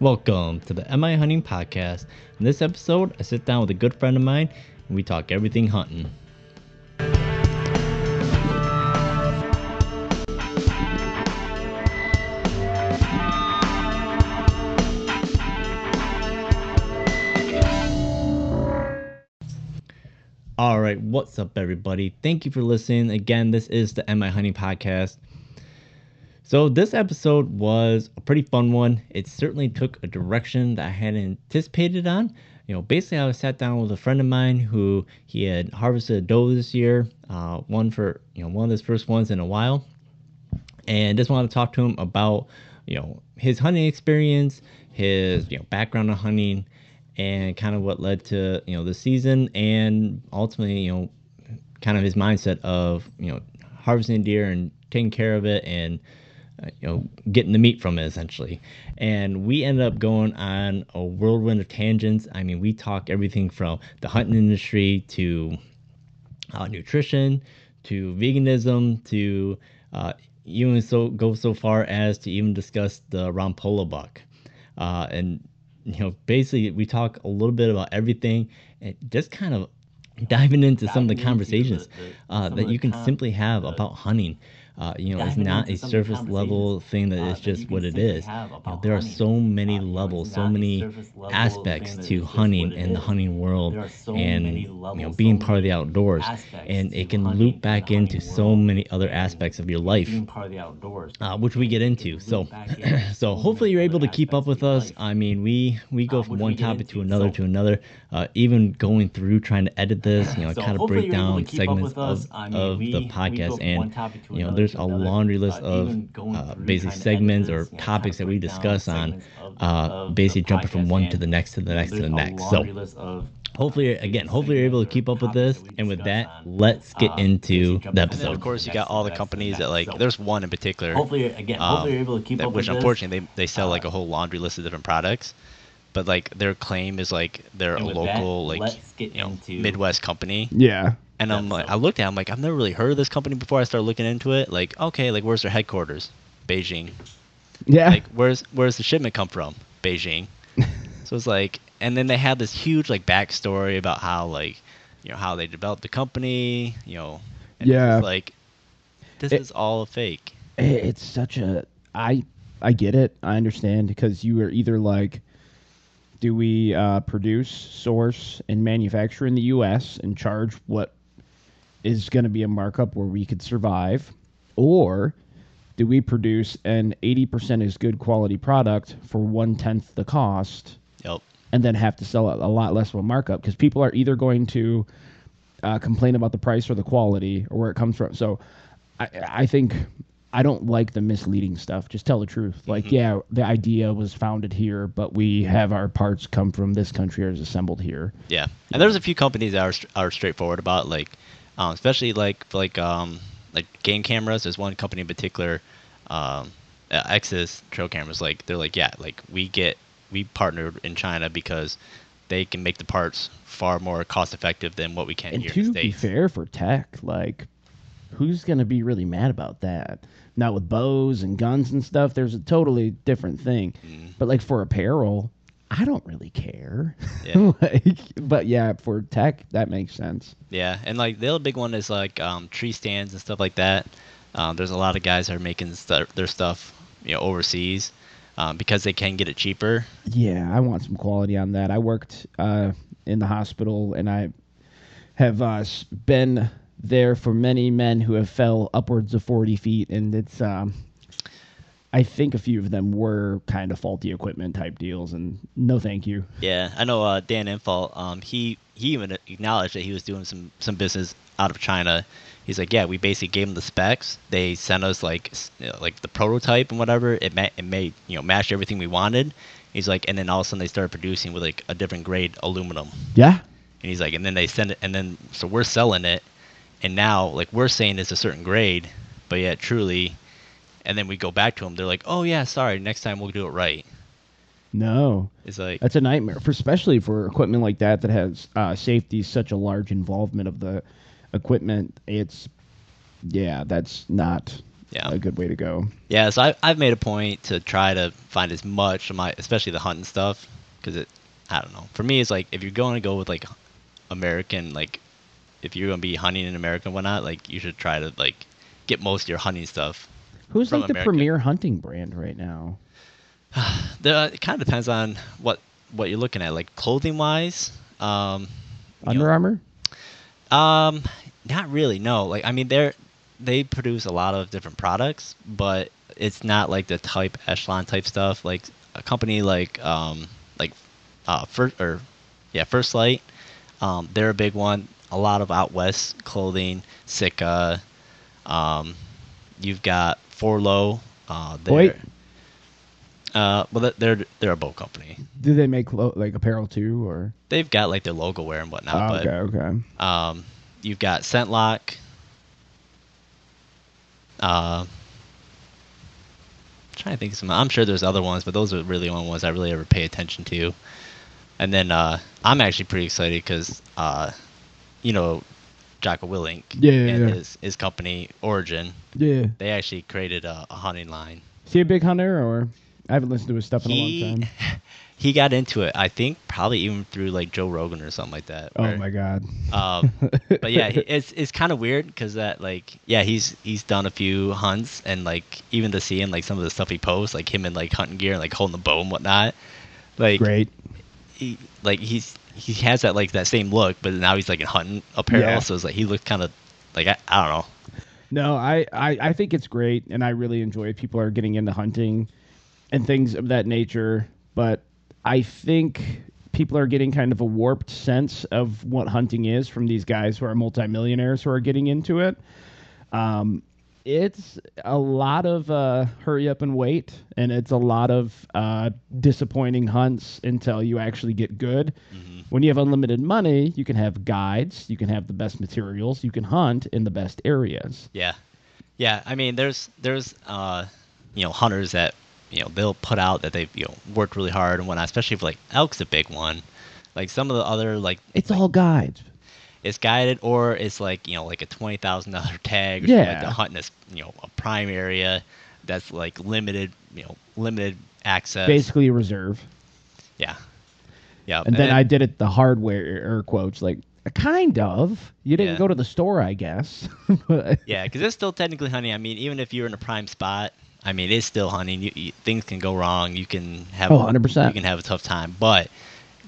Welcome to the MI Hunting Podcast. In this episode, I sit down with a good friend of mine and we talk everything hunting. All right, what's up, everybody? Thank you for listening. Again, this is the MI Hunting Podcast. So, this episode was a pretty fun one. It certainly took a direction that I hadn't anticipated on. You know, basically, I sat down with a friend of mine who he had harvested a doe this year, uh, one for, you know, one of his first ones in a while, and just wanted to talk to him about, you know, his hunting experience, his, you know, background on hunting, and kind of what led to you know the season and ultimately you know kind of his mindset of you know harvesting deer and taking care of it and you know getting the meat from it essentially. And we ended up going on a whirlwind of tangents. I mean we talk everything from the hunting industry to uh, nutrition to veganism to uh, even so go so far as to even discuss the Ron-Polo buck. Uh, and you know, basically we talk a little bit about everything and just kind of diving into some of the conversations the, the, uh, that you can simply have about hunting. Uh, you know, it's not a surface level thing that uh, is just what it is. You know, there are so many uh, levels, so many aspects to hunting and the hunting world, and you know, being part of the outdoors, and it can loop back into so many other aspects of your life, of uh, which we get into. So, so hopefully you're able to keep up with us. I mean, we we go from one topic to another to another. Uh, even going through trying to edit this, you know, kind of break down segments of, of the podcast, and you know, there's there's a laundry list of uh, basic segments or topics that we discuss on, uh, basically jumping from one to the next to the next to the next. So hopefully again hopefully you're able to keep up with this. and with that let's get into the episode. of course you got all the companies that like there's one in particular hopefully again um, hopefully you're able to keep that, up which unfortunately they, they sell like a whole laundry list of different products but like their claim is like they're a local that, like you know midwest company yeah and I'm like, I looked at, it, I'm like, I've never really heard of this company before. I started looking into it. Like, okay, like where's their headquarters? Beijing. Yeah. Like, where's where's the shipment come from? Beijing. so it's like, and then they had this huge like backstory about how like, you know, how they developed the company. You know. yeah. like, this it, is all a fake. It's such a I I get it. I understand because you are either like do we uh, produce, source, and manufacture in the U.S. and charge what is going to be a markup where we could survive, or do we produce an 80% as good quality product for one tenth the cost? Yep. And then have to sell a lot less of a markup because people are either going to uh, complain about the price or the quality or where it comes from. So I, I think I don't like the misleading stuff. Just tell the truth. Like, mm-hmm. yeah, the idea was founded here, but we have our parts come from this country or is assembled here. Yeah, and there's a few companies that are are straightforward about like um, especially like like um, like game cameras. There's one company in particular, um, uh, Exodus trail cameras. Like they're like yeah, like we get we partnered in China because they can make the parts far more cost effective than what we can and here to in the be fair for tech, like who's gonna be really mad about that? Not with bows and guns and stuff. There's a totally different thing. Mm. But like for apparel, I don't really care. Yeah. like, but yeah, for tech, that makes sense. Yeah, and like the other big one is like um, tree stands and stuff like that. Um, there's a lot of guys that are making st- their stuff, you know, overseas um, because they can get it cheaper. Yeah, I want some quality on that. I worked uh, in the hospital, and I have uh, been there for many men who have fell upwards of 40 feet, and it's um, I think a few of them were kind of faulty equipment type deals, and no thank you. Yeah, I know uh, Dan Infalt. Um, he he even acknowledged that he was doing some some business out of China. He's like, yeah, we basically gave them the specs. They sent us like you know, like the prototype and whatever. It ma- it made you know matched everything we wanted. He's like, and then all of a sudden they started producing with like a different grade aluminum. Yeah. And he's like, and then they send it, and then so we're selling it, and now like we're saying it's a certain grade, but yet truly and then we go back to them. They're like, "Oh yeah, sorry. Next time we'll do it right." No, it's like that's a nightmare, for especially for equipment like that that has uh, safety such a large involvement of the equipment. It's yeah, that's not Yeah. a good way to go. Yeah, so I, I've made a point to try to find as much of my, especially the hunting stuff, because it, I don't know. For me, it's like if you're going to go with like American, like if you're going to be hunting in America and whatnot, like you should try to like get most of your hunting stuff. Who's like the America. premier hunting brand right now? The, it kind of depends on what what you're looking at, like clothing wise. Um, you Under know, Armour. Um, not really. No. Like I mean, they're they produce a lot of different products, but it's not like the type echelon type stuff. Like a company like um like uh first or yeah First Lite, um they're a big one. A lot of out west clothing, Sitka. Um, you've got Forloh. Uh. Uh, well, they're they're a boat company. Do they make lo- like apparel too, or? They've got like their logo wear and whatnot, Oh, but okay, okay. Um, you've got ScentLok. Uh, trying to think of some. I'm sure there's other ones, but those are really the only ones I really ever pay attention to. And then uh, I'm actually pretty excited because, uh, you know, Jocko Willink Yeah, yeah, and yeah. his his company Origin, Yeah. they actually created a, a hunting line. Is he a big hunter, or I haven't listened to his stuff in a long time. he got into it, I think, probably even through like Joe Rogan or something like that. Oh my god. Um, but yeah, it's it's kind of weird because that like yeah he's he's done a few hunts and like even to see him like some of the stuff he posts like him in like hunting gear and like holding the bow and whatnot, like Great. he like he's he has that like that same look, but now he's like in hunting apparel, Yeah. so it's like he looks kind of like I, I don't know. No, I, I I think it's great, and I really enjoy it. People are getting into hunting and things of that nature, but I think people are getting kind of a warped sense of what hunting is from these guys who are multimillionaires who are getting into it. Um, it's a lot of uh, hurry up and wait, and it's a lot of uh, disappointing hunts until you actually get good. When you have unlimited money, you can have guides, you can have the best materials, you can hunt in the best areas. Yeah, yeah. I mean, there's there's uh, you know hunters that you know they'll put out that they've you know worked really hard and whatnot, especially if like elk's a big one. Like some of the other like It's all guides. It's guided or it's like you know like a twenty thousand dollar tag or something like Yeah. to hunt in this you know a prime area that's like limited you know limited access. Basically a reserve. Yeah, yeah. And then I did it the hardware air quotes, like kind of. You didn't Yeah. go to the store, I guess. Yeah, because it's still technically hunting. I mean, even if you're in a prime spot, I mean, it's still hunting. You, you, things can go wrong. You can have Oh, 100%. You can have a tough time, but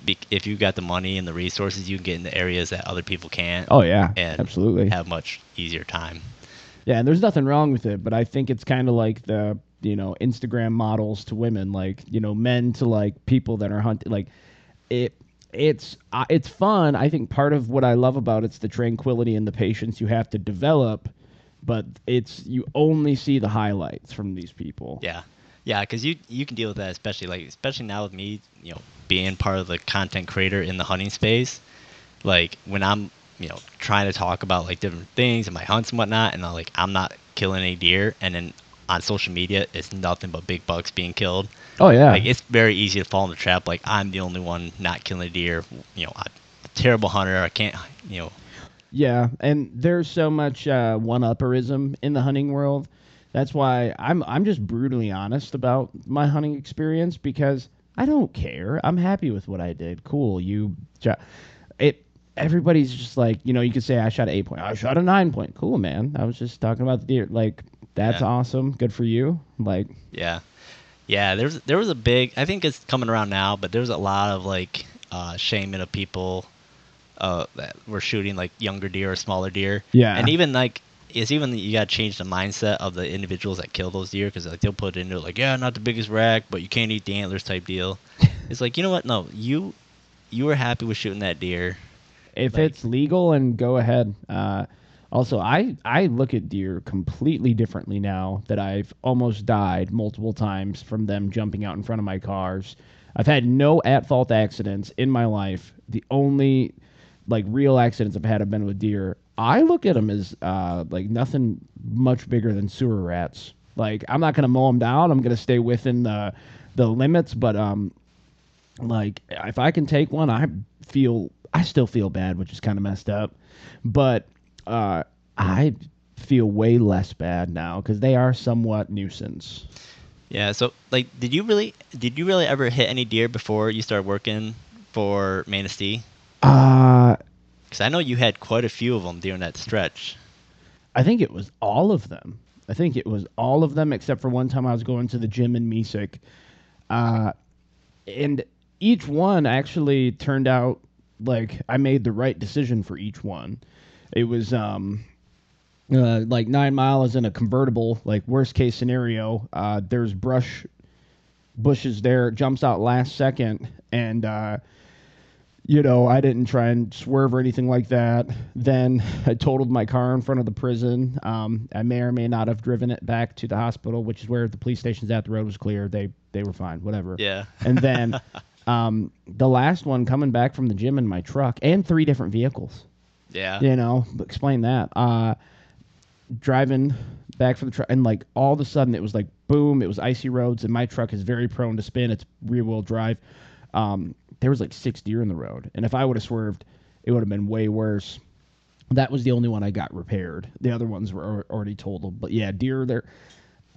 be, if you've got the money and the resources, you can get in the areas that other people can't. oh yeah, and absolutely. have much easier time. Yeah, and there's nothing wrong with it, but I think it's kind of like the you know Instagram models to women, like you know men to like people that are hunting. Like it, it's uh, it's fun. I think part of what I love about it's the tranquility and the patience you have to develop, but it's you only see the highlights from these people. Yeah, yeah, because you you can deal with that, especially like especially now with me, you know, being part of the content creator in the hunting space. Like when I'm you know trying to talk about like different things and my hunts and whatnot, and I'm like I'm not killing any deer, and then on social media it's nothing but big bucks being killed. Oh yeah. Like it's very easy to fall in the trap. Like I'm the only one not killing a deer. You know, I'm a terrible hunter. I can't. You know. Yeah, and there's so much uh, one-upperism in the hunting world. That's why I'm I'm just brutally honest about my hunting experience because I don't care. I'm happy with what I did. Cool, you. It. Everybody's just like you know. You could say I shot an eight point. I shot a nine point. Cool, man. I was just talking about the deer. Like that's Yeah. awesome. Good for you. Like Yeah, yeah. There's there was a big. I think it's coming around now, but there's a lot of like uh, shaming of people uh, that were shooting like younger deer or smaller deer. Yeah. and even like it's even you got to change the mindset of the individuals that kill those deer because like they'll put it into like yeah, not the biggest rack, but you can't eat the antlers type deal. it's like you know what? No, you you were happy with shooting that deer. if Like- it's legal and go ahead uh, also i i look at deer completely differently now that i've almost died multiple times from them jumping out in front of my cars i've had no at fault accidents in my life the only like real accidents i've had have been with deer i look at them as uh, like nothing much bigger than sewer rats like i'm not gonna mow them down i'm gonna stay within the the limits but um like if I can take one, I feel I still feel bad, which is kind of messed up. But uh, I feel way less bad now because they are somewhat nuisance. Yeah. So, like, did you really did you really ever hit any deer before you started working for Manistee? Uh, Because I know you had quite a few of them during that stretch. I think it was all of them. I think it was all of them except for one time I was going to the gym in Mesick. Uh, and each one actually turned out like I made the right decision for each one. It was um uh, like nine mile is in a convertible, like worst case scenario. Uh, there's brush bushes there, jumps out last second, and uh, you know, I didn't try and swerve or anything like that. Then I totaled my car in front of the prison. Um, I may or may not have driven it back to the hospital, which is where the police station's at. The road was clear. They they were fine. Whatever. Yeah. And then um, the last one coming back from the gym in my truck and three different vehicles. Yeah. You know, explain that. Uh, driving back from the truck, and like all of a sudden it was like boom, it was icy roads, and my truck is very prone to spin. It's rear wheel drive. Um, there was like six deer in the road, and if I would have swerved, it would have been way worse. That was the only one I got repaired. The other ones were already totaled. But yeah, deer, they're.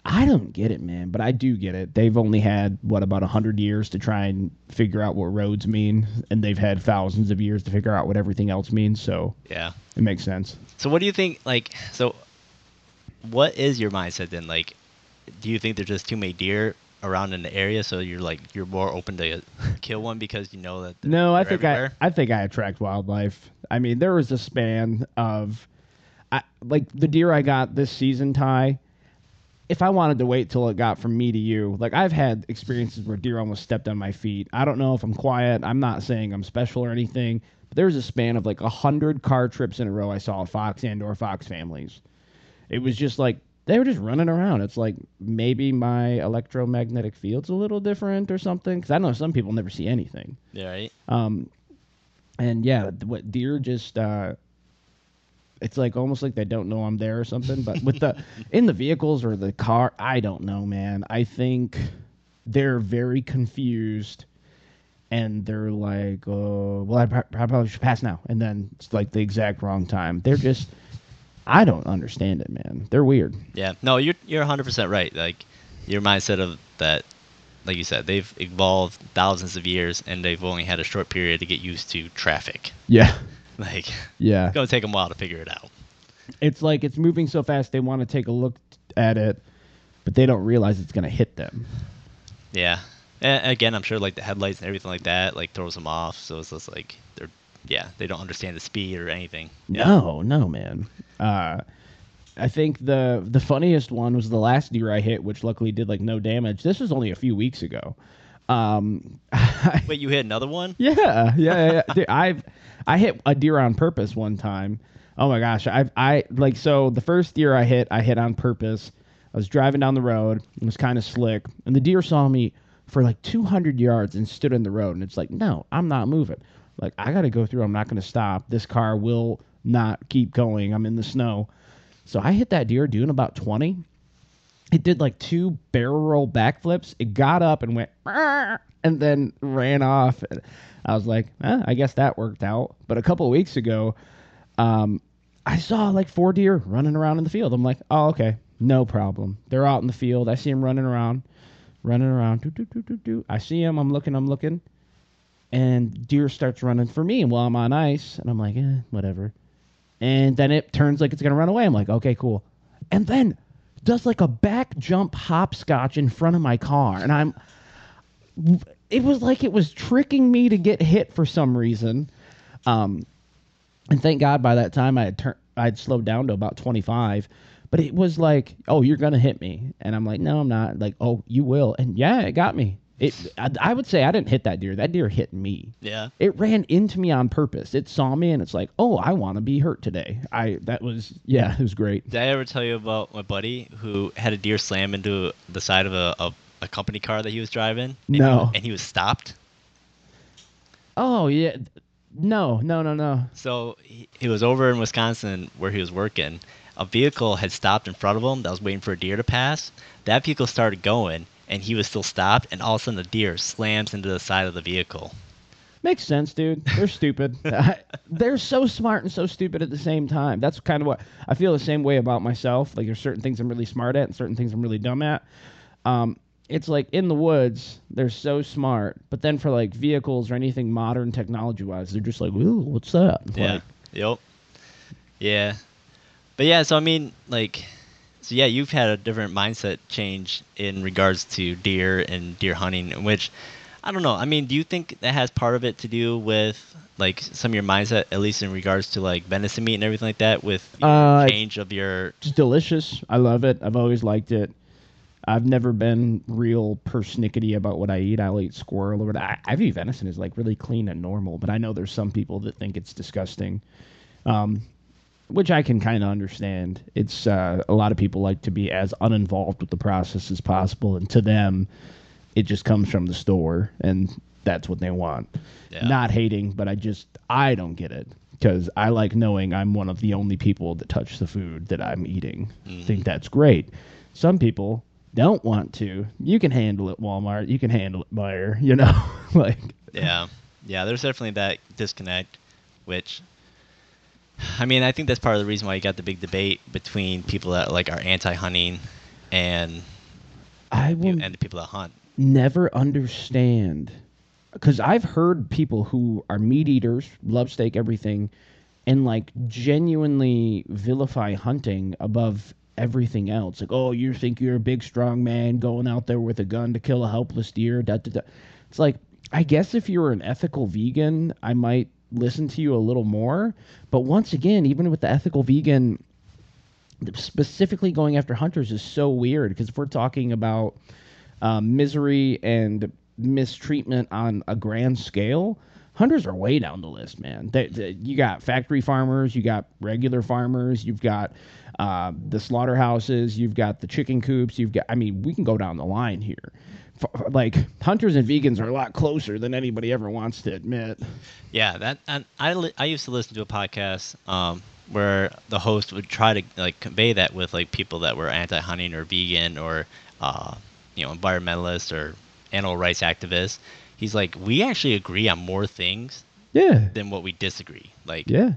I don't get it, man, but I do get it. They've only had what about a hundred years to try and figure out what roads mean, and they've had thousands of years to figure out what everything else means. So Yeah. it makes sense. So what do you think? Like, so what is your mindset then? Like, do you think there's just too many deer around in the area, so you're like you're more open to kill one because you know that? No, I think everywhere? I, I think I attract wildlife. I mean, there was a span of, I, like the deer I got this season, Ty. If I wanted to wait till it got from me to you, like I've had experiences where deer almost stepped on my feet. I don't know if I'm quiet. I'm not saying I'm special or anything. But there was a span of like a hundred car trips in a row. I saw a fox and or fox families. It was just like they were just running around. It's like maybe my electromagnetic field's a little different or something. Because I know some people never see anything. Yeah. Right. Um, and yeah, what deer just uh, it's like almost like they don't know I'm there or something. But with the in the vehicles or the car, I don't know, man. I think they're very confused, and they're like, uh, "Well, I, I probably should pass now," and then it's like the exact wrong time. They're just, I don't understand it, man. They're weird. Yeah. No, you're you're 100 percent right. Like your mindset of that, like you said, they've evolved thousands of years, and they've only had a short period to get used to traffic. Yeah, Like, yeah. it's gonna take them a while to figure it out. It's like it's moving so fast they want to take a look at it, but they don't realize it's gonna hit them. Yeah. And again, I'm sure like the headlights and everything like that like throws them off. So it's just like they're yeah they don't understand the speed or anything. Yeah. No, no, man. Uh, I think the the funniest one was the last deer I hit, which luckily did like no damage. This was only a few weeks ago. Um, Wait, you hit another one? yeah, yeah, yeah. yeah. Dude, I've I hit a deer on purpose one time. Oh my gosh, I I like so the first deer I hit, I hit on purpose. I was driving down the road. It was kind of slick, and the deer saw me for like 200 yards and stood in the road. And it's like, no, I'm not moving. Like I got to go through. I'm not going to stop. This car will not keep going. I'm in the snow. So I hit that deer doing about 20. It did like two barrel roll backflips. It got up and went, and then ran off. I was like, eh, I guess that worked out. But a couple weeks ago, um, I saw like four deer running around in the field. I'm like, oh, okay, no problem. They're out in the field. I see them running around, running around. Doo, doo, doo, doo, doo. I see them. I'm looking. I'm looking. And deer starts running for me while I'm on ice. And I'm like, eh, whatever. And then it turns like it's to run away. I'm like, okay, cool. And then does like a back jump hopscotch in front of my car. And I'm, it was like it was tricking me to get hit for some reason. Um, and thank God by that time I had turned, I had slowed down to about 25. But it was like, oh, you're gonna hit me, and I'm like, no, I'm not. Like, oh, you will, and yeah, it got me. It, I, I would say I didn't hit that deer. That deer hit me. Yeah. It ran into me on purpose. It saw me, and it's like, oh, I want to be hurt today. I that was yeah, it was great. Did I ever tell you about my buddy who had a deer slam into the side of a, a, a company car that he was driving? And he No. was- and he was stopped. Oh yeah, no, no, no, no. So he, he was over in Wisconsin where he was working. A vehicle had stopped in front of him that was waiting for a deer to pass. That vehicle started going, and he was still stopped. And all of a sudden, the deer slams into the side of the vehicle. Makes sense, dude. They're stupid. They're so smart and so stupid at the same time. That's kind of what I feel the same way about myself. Like there's certain things I'm really smart at and certain things I'm really dumb at. Um, it's like in the woods, they're so smart, but then for like vehicles or anything modern technology wise, they're just like, ooh, what's that? Yeah. Like, Yep. Yeah. But yeah, so I mean, like, so yeah, you've had a different mindset change in regards to deer and deer hunting, which I don't know. I mean, do you think that has part of it to do with like some of your mindset, at least in regards to like venison meat and everything like that, with your Uh, change of your It's delicious. I love it. I've always liked it. I've never been real persnickety about what I eat. I'll eat squirrel or what. I, I view venison as like really clean and normal, but I know there's some people that think it's disgusting, um, which I can kind of understand. It's uh, a lot of people like to be as uninvolved with the process as possible, and to them, it just comes from the store, and that's what they want. Yeah. Not hating, but I just I don't get it because I like knowing I'm one of the only people that touch the food that I'm eating. Think that's great. Some people don't want to. You can handle it, Walmart. You can handle it, Meijer. You know, like yeah, yeah. There's definitely that disconnect, which. I mean, I think that's part of the reason why you got the big debate between people that like are anti-hunting and I will and the people that hunt. never understand because I've heard people who are meat eaters, love steak, everything, and like genuinely vilify hunting above everything else. Like, oh, you think you're a big, strong man going out there with a gun to kill a helpless deer? Da, da, da. It's like, I guess if you were an ethical vegan, I might listen to you a little more. But once again, even with the ethical vegan, specifically going after hunters is so weird because if we're talking about um, misery and mistreatment on a grand scale, hunters are way down the list, man. They, they- you got factory farmers, you got regular farmers, you've got uh, the slaughterhouses, you've got the chicken coops, you've got. I mean, we can go down the line here. F- like hunters and vegans are a lot closer than anybody ever wants to admit. Yeah, that and I li- I used to listen to a podcast um, where the host would try to like convey that with like people that were anti-hunting or vegan or uh, you know environmentalists or animal rights activists. He's like, we actually agree on more things Yeah, than what we disagree. Like, yeah,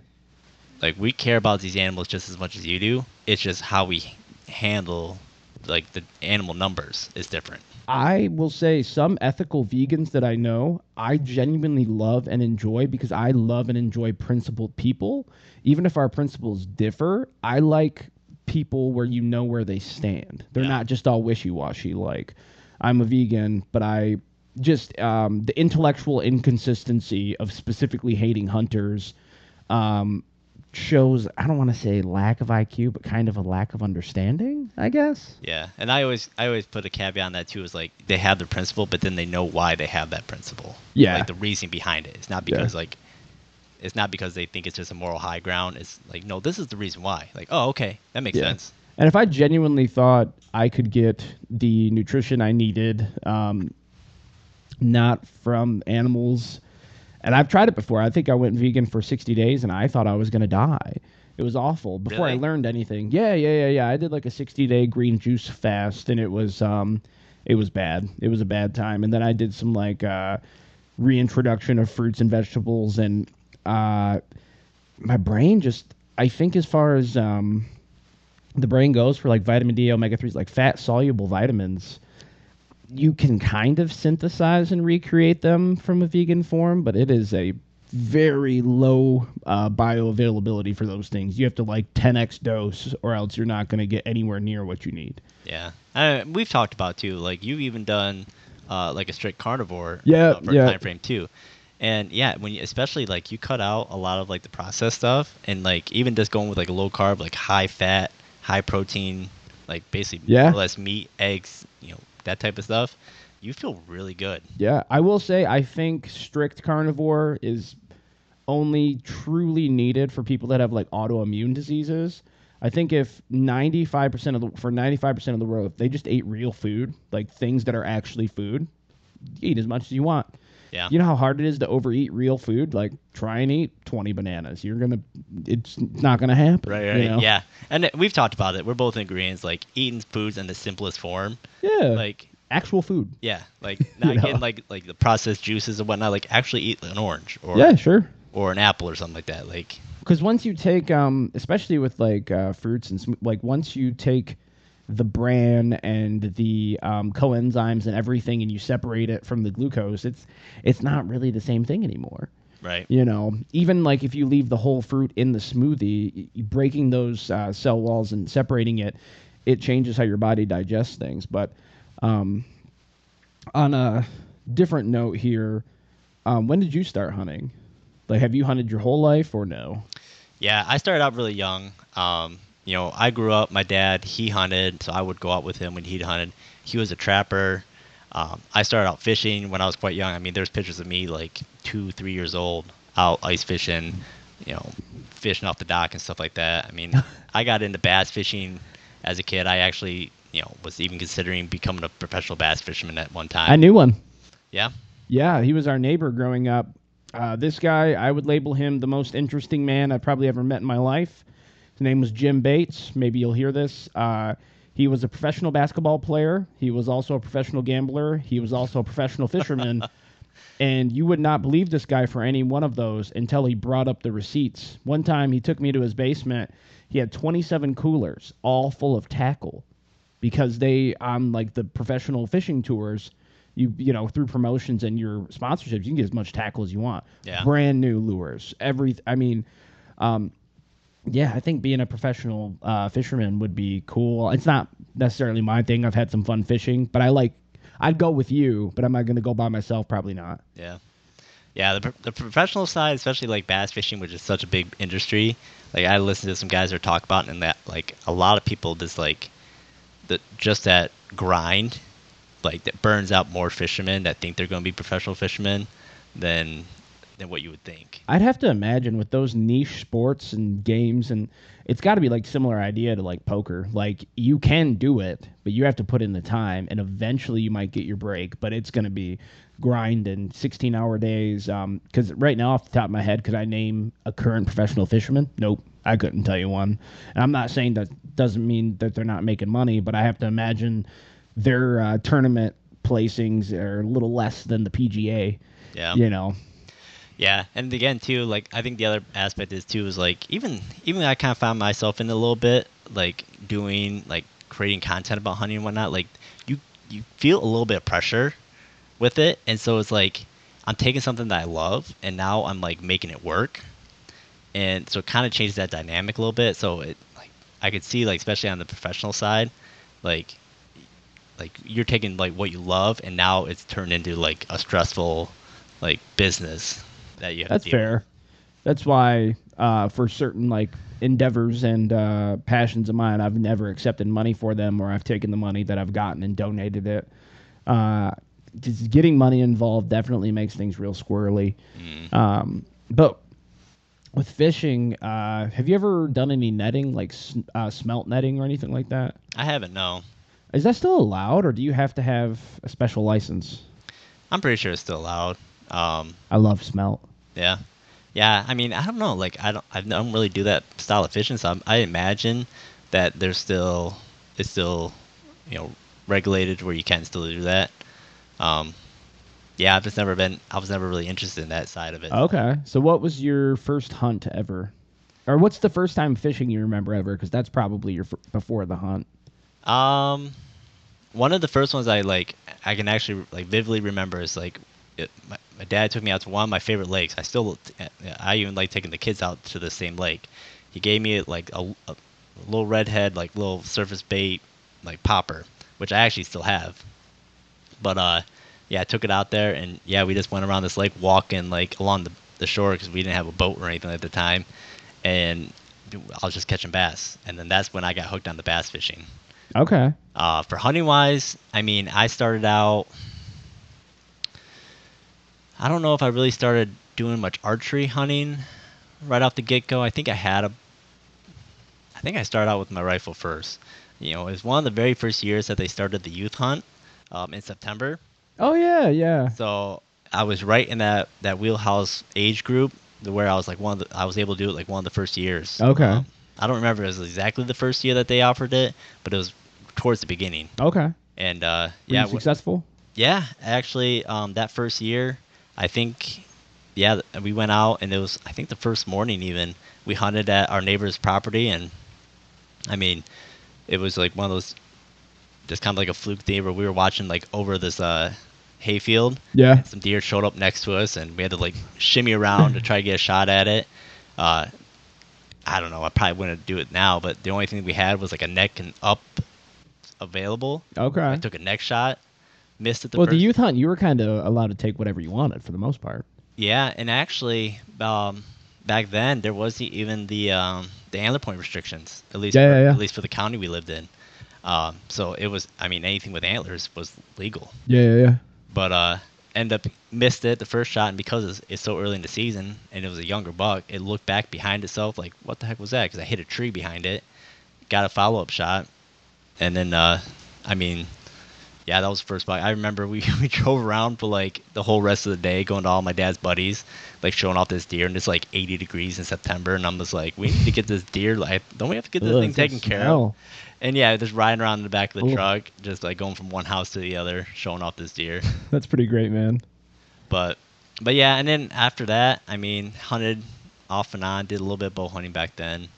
like we care about these animals just as much as you do. It's just how we handle like the animal numbers is different. I will say some ethical vegans that I know, I genuinely love and enjoy because I love and enjoy principled people. Even if our principles differ, I like people where you know where they stand. They're Yeah. not just all wishy washy. Like, I'm a vegan, but I just, um, the intellectual inconsistency of specifically hating hunters um, shows, I don't want to say lack of IQ, but kind of a lack of understanding, I guess. Yeah, and I always I always put a caveat on that too. Is like they have the principle, but then they know why they have that principle. Yeah. like the reason behind it. It's not Yeah. because like it's not because they think it's just a moral high ground. It's like no, this is the reason why. Like oh okay, that makes Yeah. sense. And if I genuinely thought I could get the nutrition I needed, um, not from animals, and I've tried it before. I think I went vegan for 60 days and I thought I was going to die. It was awful before I learned anything. Yeah, yeah, yeah, yeah. I did like a 60 day green juice fast and it was um it was bad. It was a bad time. And then I did some like uh reintroduction of fruits and vegetables and uh my brain just I think as far as um the brain goes for like vitamin D, omega 3s, like fat soluble vitamins, you can kind of synthesize and recreate them from a vegan form, but it is a very low uh, bioavailability for those things. You have to like 10x dose, or else you're not going to get anywhere near what you need. Yeah, uh, we've talked about too. Like you've even done uh, like a strict carnivore. Yeah, uh, for yeah. time frame too. And yeah, when you, especially like you cut out a lot of like the processed stuff, and like even just going with like a low carb, like high fat, high protein, like basically Yeah. more or less meat, eggs, you know that type of stuff. You feel really good. Yeah, I will say I think strict carnivore is only truly needed for people that have like autoimmune diseases. I think if 95% of the for 95% of the world if they just ate real food, like things that are actually food, eat as much as you want. Yeah. You know how hard it is to overeat real food? Like try and eat 20 bananas. You're going to it's not going to happen, Right, you know? Yeah. And we've talked about it. We're both in agreement. Like eating foods in the simplest form. Yeah. Like actual food. Yeah, like not know? getting like like the processed juices and whatnot. Like actually eat an orange or yeah, sure. or an apple or something like that. Like Because once you take, um, especially with like uh, fruits and like once you take the bran and the um, coenzymes and everything, and you separate it from the glucose, it's it's not really the same thing anymore. right. You know, even like if you leave the whole fruit in the smoothie, breaking those uh, cell walls and separating it, it changes how your body digests things. But um, on a different note here, um, when did you start hunting? Like, have you hunted your whole life or no? Yeah, I started out really young. Um, you know, I grew up. My dad he hunted, so I would go out with him when he hunted. He was a trapper. Um, I started out fishing when I was quite young. I mean, there's pictures of me like two, three years old out ice fishing. You know, fishing off the dock and stuff like that. I mean, I got into bass fishing as a kid. I actually, you know, was even considering becoming a professional bass fisherman at one time. I knew one. Yeah. Yeah, he was our neighbor growing up. Uh, this guy, I would label him the most interesting man I've probably ever met in my life. His name was Jim Bates. Maybe you'll hear this. Uh, he was a professional basketball player. He was also a professional gambler. He was also a professional fisherman. and you would not believe this guy for any one of those until he brought up the receipts. One time he took me to his basement. He had 27 coolers, all full of tackle because they on like the professional fishing tours you you know through promotions and your sponsorships you can get as much tackle as you want Yeah. brand new lures every i mean um yeah i think being a professional uh fisherman would be cool it's not necessarily my thing i've had some fun fishing but i like i'd go with you but am i going to go by myself probably not Yeah, yeah. The, the professional side, especially like bass fishing, which is such a big industry. Like I listen to some guys that talk about, and that like a lot of people just like the just that grind, like that burns out more fishermen that think they're going to be professional fishermen than than what you would think. I'd have to imagine with those niche sports and games, and it's got to be like similar idea to like poker. Like you can do it, but you have to put in the time, and eventually you might get your break. But it's going to be grind and 16 hour days. Because right now, off the top of my head, could I name a current professional fisherman? Nope, I couldn't tell you one. And I'm not saying that doesn't mean that they're not making money, but I have to imagine their uh, tournament placings are a little less than the PGA. Yeah. You know, Yeah, and again too, like I think the other aspect is too is like even even I kind of found myself in a little bit like doing like creating content about hunting and whatnot. Like you you feel a little bit of pressure with it, and so it's like I'm taking something that I love, and now I'm like making it work, and so it kind of changes that dynamic a little bit. So it like I could see like especially on the professional side, like like you're taking like what you love, and now it's turned into like a stressful like business that you have That's to deal with. fair. That's why uh, for certain like endeavors and uh, passions of mine, I've never accepted money for them, or I've taken the money that I've gotten and donated it. Uh, just getting money involved definitely makes things real squirrely. Mm. Um, but with fishing, uh, have you ever done any netting, like uh, smelt netting or anything like that? I haven't. No, Is that still allowed, or do you have to have a special license? I'm pretty sure it's still allowed. Um, I love smelt. yeah, yeah. I mean, I don't know. Like, I don't. I don't really do that style of fishing, so I'm, I imagine that there's still it's still you know regulated where you can still do that. Um, yeah, I've just never been. I was never really interested in that side of it. Okay. So what was your first hunt ever? Or what's the first time fishing you remember ever? Because that's probably your f- before the hunt. Um, one of the first ones I like, I can actually like vividly remember is like, it, my, my dad took me out to one of my favorite lakes. I still, I even like taking the kids out to the same lake. He gave me like a, a little redhead, like little surface bait, like popper, which I actually still have. But uh, yeah, I took it out there and yeah, we just went around this lake walking like along the the shore because we didn't have a boat or anything at the time, and I was just catching bass. And then that's when I got hooked on the bass fishing. Okay. Uh, for hunting wise, I mean, I started out. I don't know if I really started doing much archery hunting right off the get go. I think I had a. I think I started out with my rifle first. You know, it was one of the very first years that they started the youth hunt um, in September. Oh yeah, yeah. So I was right in that that wheelhouse age group where I was like one of the, I was able to do it like one of the first years. Okay. Um, I don't remember if it was exactly the first year that they offered it, but it was towards the beginning Okay. And uh, yeah, you w- successful? yeah, actually, um, that first year, I think, yeah, we went out and it was, I think, the first morning even we hunted at our neighbor's property, and I mean, it was like one of those, just kind of like a fluke day where we were watching like over this uh, hayfield. Yeah. Some deer showed up next to us, and we had to like shimmy around to try to get a shot at it. Uh, I don't know. I probably wouldn't do it now, but the only thing we had was like a neck and up available. Okay. I took a neck shot, missed it the well, first. the youth hunt, you were kind of allowed to take whatever you wanted for the most part. Yeah, and actually, um, back then there was the, even the um, the antler point restrictions, at least Yeah, for, yeah, yeah. at least for the county we lived in. Um, so it was, I mean, anything with antlers was legal. Yeah, yeah, yeah. But uh, end up missed it the first shot, and because it's, it's so early in the season and it was a younger buck, it looked back behind itself like, what the heck was that? Because I hit a tree behind it, got a follow up shot, and then uh, I mean, yeah, that was the first buck. I remember we, we drove around for like the whole rest of the day, going to all my dad's buddies, like showing off this deer, and it's like 80 degrees in September, and I'm just like, we need to get this deer. Like, don't we have to get this Ugh, thing taken care of? And yeah, just riding around in the back of the Ooh. truck, just like going from one house to the other, showing off this deer. That's pretty great, man. But but yeah, and then after that, I mean, hunted off and on, did a little bit of bow hunting back then,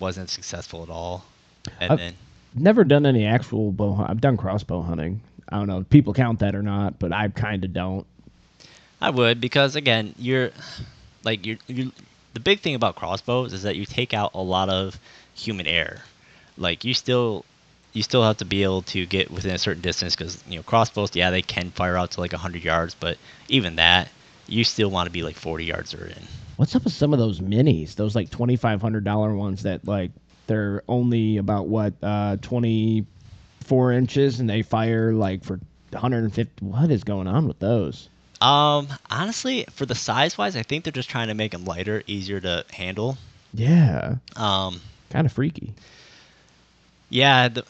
wasn't successful at all. And I've- then Never done any actual bow. I've done crossbow hunting. I don't know if people count that or not, but I kind of don't. I would because again, you're like you're, you the big thing about crossbows is that you take out a lot of human error. Like you still you still have to be able to get within a certain distance because you know crossbows, yeah, they can fire out to like 100 yards, but even that, you still want to be like 40 yards or in. What's up with some of those minis? Those like twenty five hundred dollar ones that like they're only about what uh twenty four inches and they fire like for one hundred and fifty. What is going on with those? Um, honestly, for the size wise, I think they're just trying to make them lighter, easier to handle. Yeah, Um, kind of freaky. yeah, the,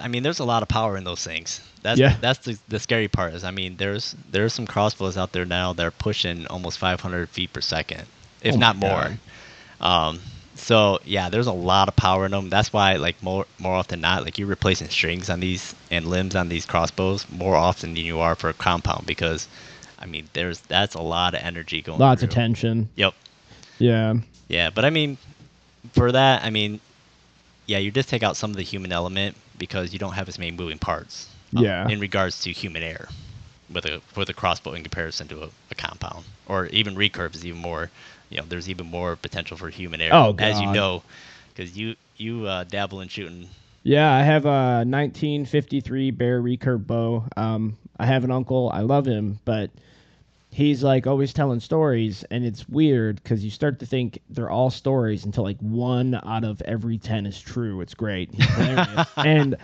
I mean, there's a lot of power in those things. That's Yeah. that's the, the scary part. Is I mean, there's there's some crossbows out there now that are pushing almost 500 feet per second, if Oh not more. Um, so yeah, there's a lot of power in them. That's why, like more more often than not, like you're replacing strings on these and limbs on these crossbows more often than you are for a compound because, I mean, there's that's a lot of energy going. Lots of tension. Yep. Yeah, Yeah, but I mean, for that, I mean, yeah, you just take out some of the human element because you don't have as many moving parts. um, Yeah. In regards to human error, with a with a crossbow in comparison to a, a compound, or even recurve is even more. You know, there's even more potential for human error, Oh, as you know, because you you uh, dabble in shooting. yeah. I have a 1953 Bear recurve bow. Um, I have an uncle. I love him, but he's like always telling stories, and it's weird because you start to think they're all stories until like one out of every ten is true. It's great, and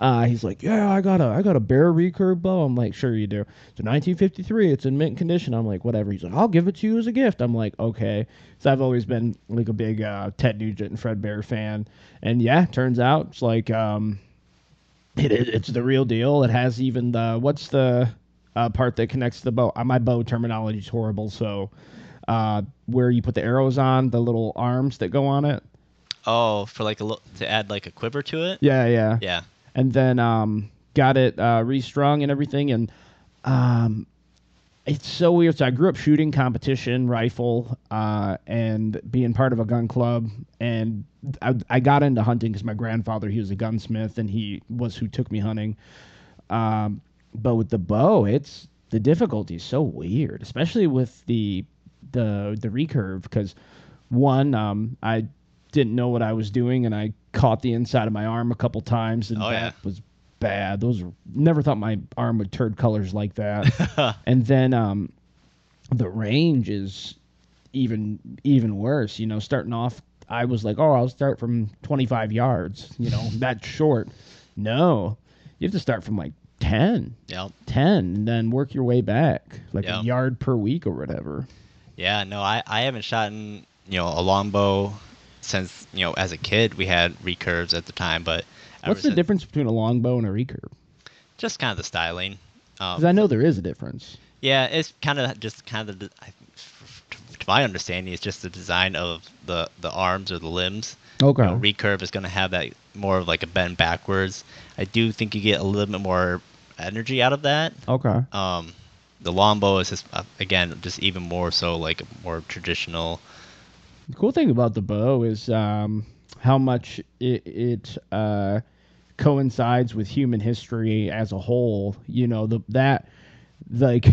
uh, he's like, "Yeah, I got a I got a Bear recurve bow." I'm like, "Sure you do." It's a 1953. It's in mint condition. I'm like, "Whatever." He's like, "I'll give it to you as a gift." I'm like, "Okay." So I've always been like a big uh, Ted Nugent and Fred Bear fan, and yeah, turns out it's like um, it, it, it's the real deal. It has even the what's the uh, part that connects the bow. Uh, my bow terminology is horrible, so uh, where you put the arrows on, the little arms that go on it. Oh, for like a little to add like a quiver to it. Yeah, yeah. Yeah. And then um, got it uh, restrung and everything, and um, it's so weird. So I grew up shooting competition rifle uh, and being part of a gun club, and I, I got into hunting because my grandfather he was a gunsmith and he was who took me hunting. Um, but with the bow, it's the difficulty is so weird, especially with the the the recurve because one, um, I didn't know what I was doing and I caught the inside of my arm a couple times and Oh, that yeah. was bad. Those were, never thought my arm would turn colors like that. and then um, the range is even even worse. You know, starting off, I was like, oh, I'll start from 25 yards. You know, that's short. No, you have to start from like 10, Yep. 10, and then work your way back, like Yeah. a yard per week or whatever. Yeah, no, I, I haven't shot in, you know, a longbow since, you know, as a kid we had recurves at the time, but What's the since- difference between a longbow and a recurve? Just kind of the styling. Um, Because I know there is a difference. yeah, it's kind of just kind of the, I, to my understanding, it's just the design of the the arms or the limbs. Okay. You know, recurve is going to have that more of like a bend backwards. I do think you get a little bit more energy out of that. Okay. Um, the longbow is just uh, again just even more so like a more traditional. The cool thing about the bow is um, how much it, it uh, coincides with human history as a whole. You know, the that like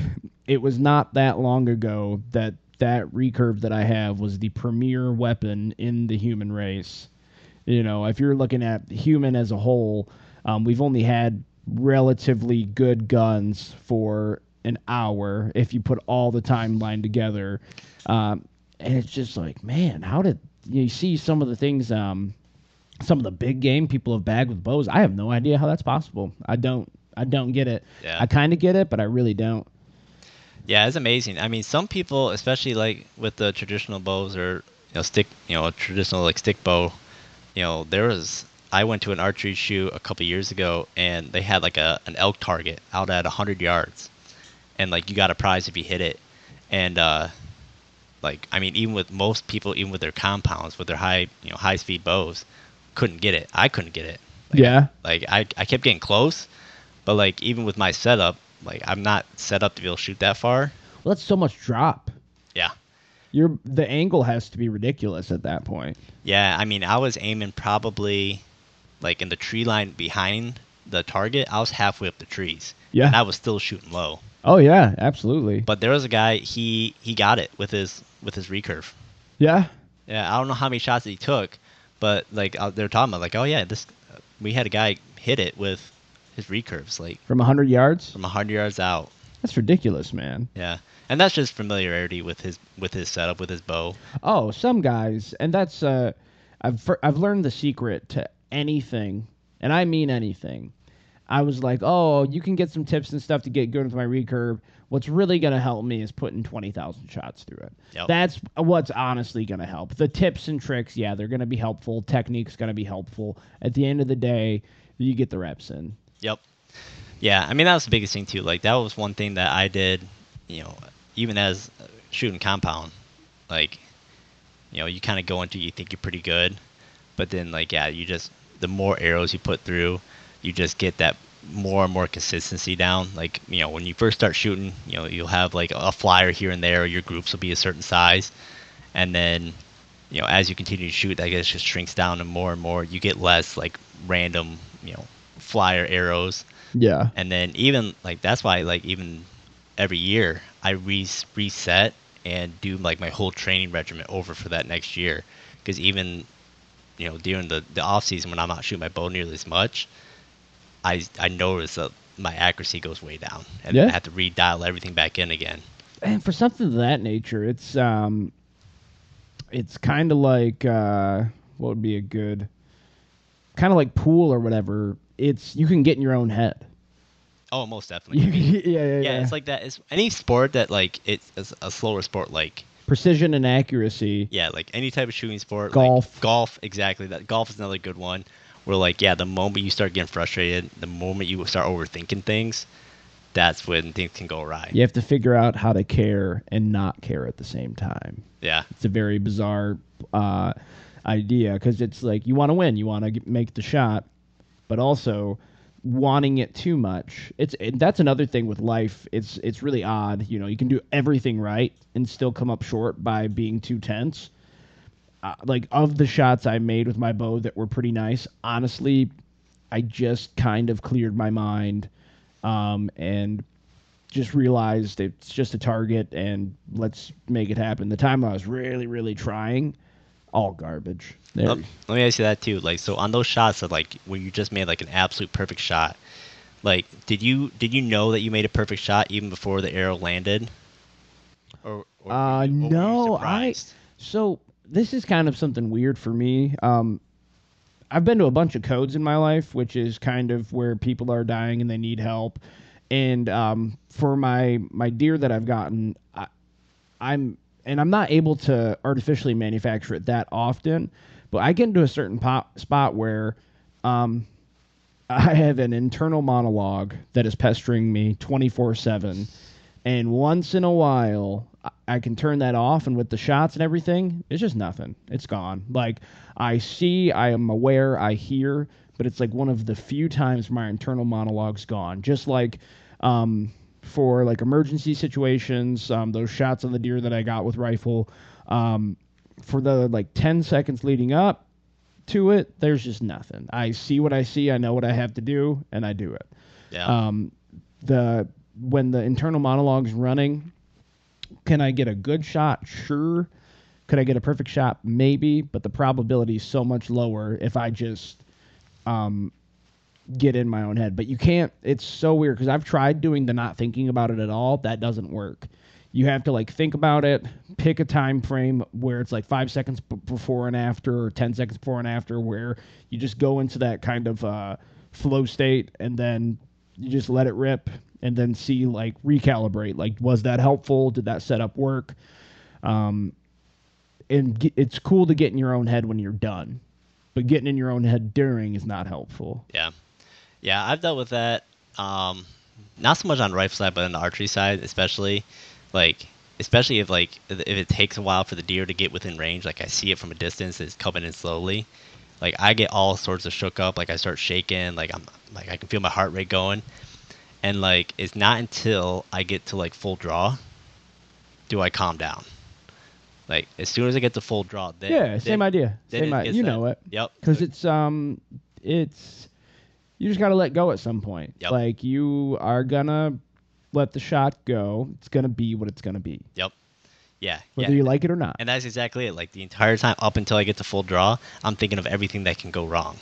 it was not that long ago that that recurve that I have was the premier weapon in the human race. You know, if you're looking at human as a whole, um, we've only had relatively good guns for an hour if you put all the timeline together. Um, and it's just like, man, how did you see some of the things? Um, some of the big game people have bagged with bows. I have no idea how that's possible. I don't. I don't get it. Yeah. I kind of get it, but I really don't. Yeah, it's amazing. I mean, some people, especially like with the traditional bows or you know stick, you know, a traditional like stick bow, you know, there was. I went to an archery shoot a couple years ago, and they had like a an elk target out at hundred yards, and like you got a prize if you hit it, and uh, like I mean, even with most people, even with their compounds, with their high you know high speed bows, couldn't get it. I couldn't get it. Like, Yeah. Like I I kept getting close, but like even with my setup, like I'm not set up to be able to shoot that far. Well, that's so much drop. Yeah. Your the angle has to be ridiculous at that point. Yeah, I mean, I was aiming probably like in the tree line behind the target. I was halfway up the trees. Yeah. And I was still shooting low. Oh yeah, absolutely. But there was a guy, he he got it with his with his recurve. Yeah. Yeah, I don't know how many shots he took, but like uh, they're talking about like, "Oh yeah, this we had a guy hit it with his recurves like From 100 yards? from 100 yards out." That's ridiculous, man. Yeah. And that's just familiarity with his with his setup with his bow. Oh, some guys, and that's uh, I've I've learned the secret to anything, and I mean anything. I was like, oh, you can get some tips and stuff to get good with my recurve. What's really gonna help me is putting twenty thousand shots through it. Yep. That's what's honestly gonna help. The tips and tricks, yeah, they're gonna be helpful. Technique's gonna be helpful. At the end of the day, you get the reps in. Yep. Yeah, I mean that was the biggest thing too. Like that was one thing that I did, you know, even as shooting compound, like, you know, you kind of go into you think you're pretty good, but then like yeah, you just the more arrows you put through, you just get that more and more consistency down. Like you know, when you first start shooting, you know, you'll have like a flyer here and there. or Your groups will be a certain size, and then you know, as you continue to shoot, I guess just shrinks down and more and more. You get less like random, you know, flyer arrows Yeah. and then even like that's why like even every year I re- reset and do like my whole training regimen over for that next year because even you know during the the off season when I'm not shooting my bow nearly as much, I I notice that my accuracy goes way down and Yeah. I have to redial everything back in again. and for something of that nature, it's um, it's kind of like uh, what would be a good, kind of like pool or whatever. It's you can get in your own head. Oh, most definitely. yeah, yeah, yeah, yeah, it's like that. It's any sport that like it's, it's a slower sport like precision and accuracy. Yeah, like any type of shooting sport. Golf. Like golf, exactly. That golf is another good one. Where like, yeah, the moment you start getting frustrated, the moment you start overthinking things, that's when things can go awry. You have to figure out how to care and not care at the same time. Yeah. It's a very bizarre uh, idea because it's like you want to win, you want to make the shot, but also wanting it too much. It's it, that's another thing with life. It's it's really odd. You know, you can do everything right and still come up short by being too tense. Uh, like of the shots I made with my bow that were pretty nice, honestly, I just kind of cleared my mind um, and just realized it's just a target and let's make it happen. The time I was really, really trying, all garbage. There. Let, let me ask you that too. Like, so on those shots that like where you just made like an absolute perfect shot, like did you did you know that you made a perfect shot even before the arrow landed? Or, or Uh, you- or were you no, I. So this is kind of something weird for me. Um, I've been to a bunch of codes in my life, which is kind of where people are dying and they need help. And um, for my my deer that I've gotten, I, I'm and I'm not able to artificially manufacture it that often, but I get into a certain pop, spot where um, I have an internal monologue that is pestering me 24 7. And once in a while, I- can turn that off. And with the shots and everything, it's just nothing. It's gone. Like, I see, I am aware, I hear, but it's like one of the few times my internal monologue's gone. Just like um, for like emergency situations, um, those shots on the deer that I got with rifle, um, for the like 10 seconds leading up to it, there's just nothing. I see what I see, I know what I have to do, and I do it. Yeah. Um, the when the internal monologue's running, can I get a good shot? Sure. Could I get a perfect shot? Maybe, but the probability is so much lower if I just um, get in my own head. But you can't. It's so weird because I've tried doing the not thinking about it at all. That doesn't work. You have to like think about it, pick a time frame where it's like five seconds b- before and after, or ten seconds before and after, where you just go into that kind of uh, flow state, and then you just let it rip, and then see like recalibrate. Like, was that helpful? Did that setup work? Um, and g- it's cool to get in your own head when you're done, but getting in your own head during is not helpful. Yeah, yeah, I've dealt with that. Um, not so much on rifle side, but on the archery side, especially, like, especially if like if it takes a while for the deer to get within range. Like I see it from a distance, it's coming in slowly. Like I get all sorts of shook up. Like I start shaking. Like I'm like I can feel my heart rate going, and like it's not until I get to like full draw, do I calm down. Like as soon as I get to full draw, then yeah, same then- idea. then Same idea. You that- know it. Yep. because it's um it's you just got to let go at some point Yep. like you are gonna let the shot go it's gonna be what it's gonna be Yep. Yeah. whether yeah. you like it or not And that's exactly it. Like the entire time up until I get to full draw, I'm thinking of everything that can go wrong.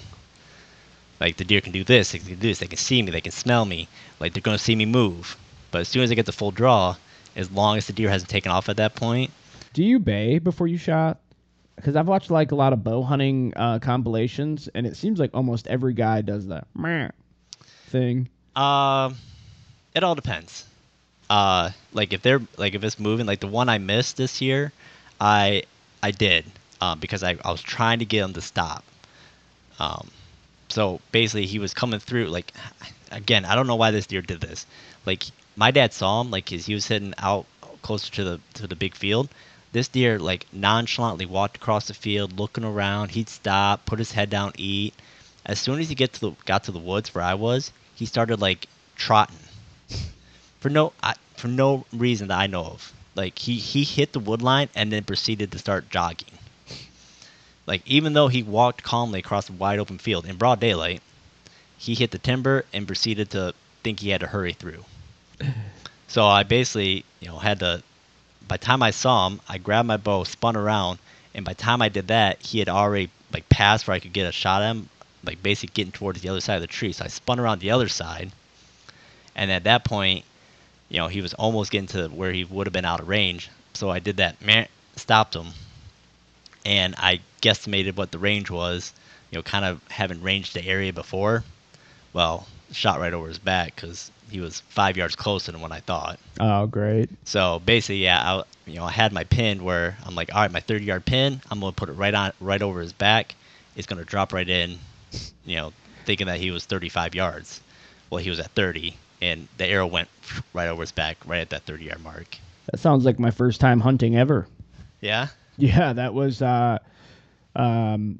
Like the deer can do this, they can do this, they can see me, they can smell me, like they're gonna see me move. But as soon as I get to full draw, as long as the deer hasn't taken off at that point, do you bay before you shot because i've watched like a lot of bow hunting uh, compilations and it seems like almost every guy does that meh thing um, it all depends. Uh, like if they're like if it's moving, like the one I missed this year, I I did um, because I, I was trying to get him to stop. Um, so basically he was coming through like again I don't know why this deer did this. Like my dad saw him like 'cause he was heading out closer to the to the big field. This deer like nonchalantly walked across the field, looking around. He'd stop, put his head down, eat. As soon as he get to the got to the woods where I was, he started like trotting for no I, for no reason that I know of. Like he he hit the wood line and then proceeded to start jogging. Like even though he walked calmly across the wide open field in broad daylight, he hit the timber and proceeded to think he had to hurry through. So I basically, you know, had to. By the time I saw him, I grabbed my bow, spun around, and by the time I did that, he had already like passed where I could get a shot at him, like basically getting towards the other side of the tree. So I spun around the other side, and at that point, you know, he was almost getting to where he would have been out of range. So I did that, meh, stopped him, and I guesstimated what the range was. You know, kind of having ranged the area before. Well, shot right over his back because he was five yards closer than what I thought. oh great So basically, yeah, I, you know, I had my pin where I'm like, all right, my 30 yard pin, I'm gonna put it right on, right over his back. It's gonna drop right in, you know, thinking that he was 35 yards. Well, he was at 30, and the arrow went right over his back, right at that 30 yard mark. that sounds like my first time hunting ever Yeah. Yeah, that was uh um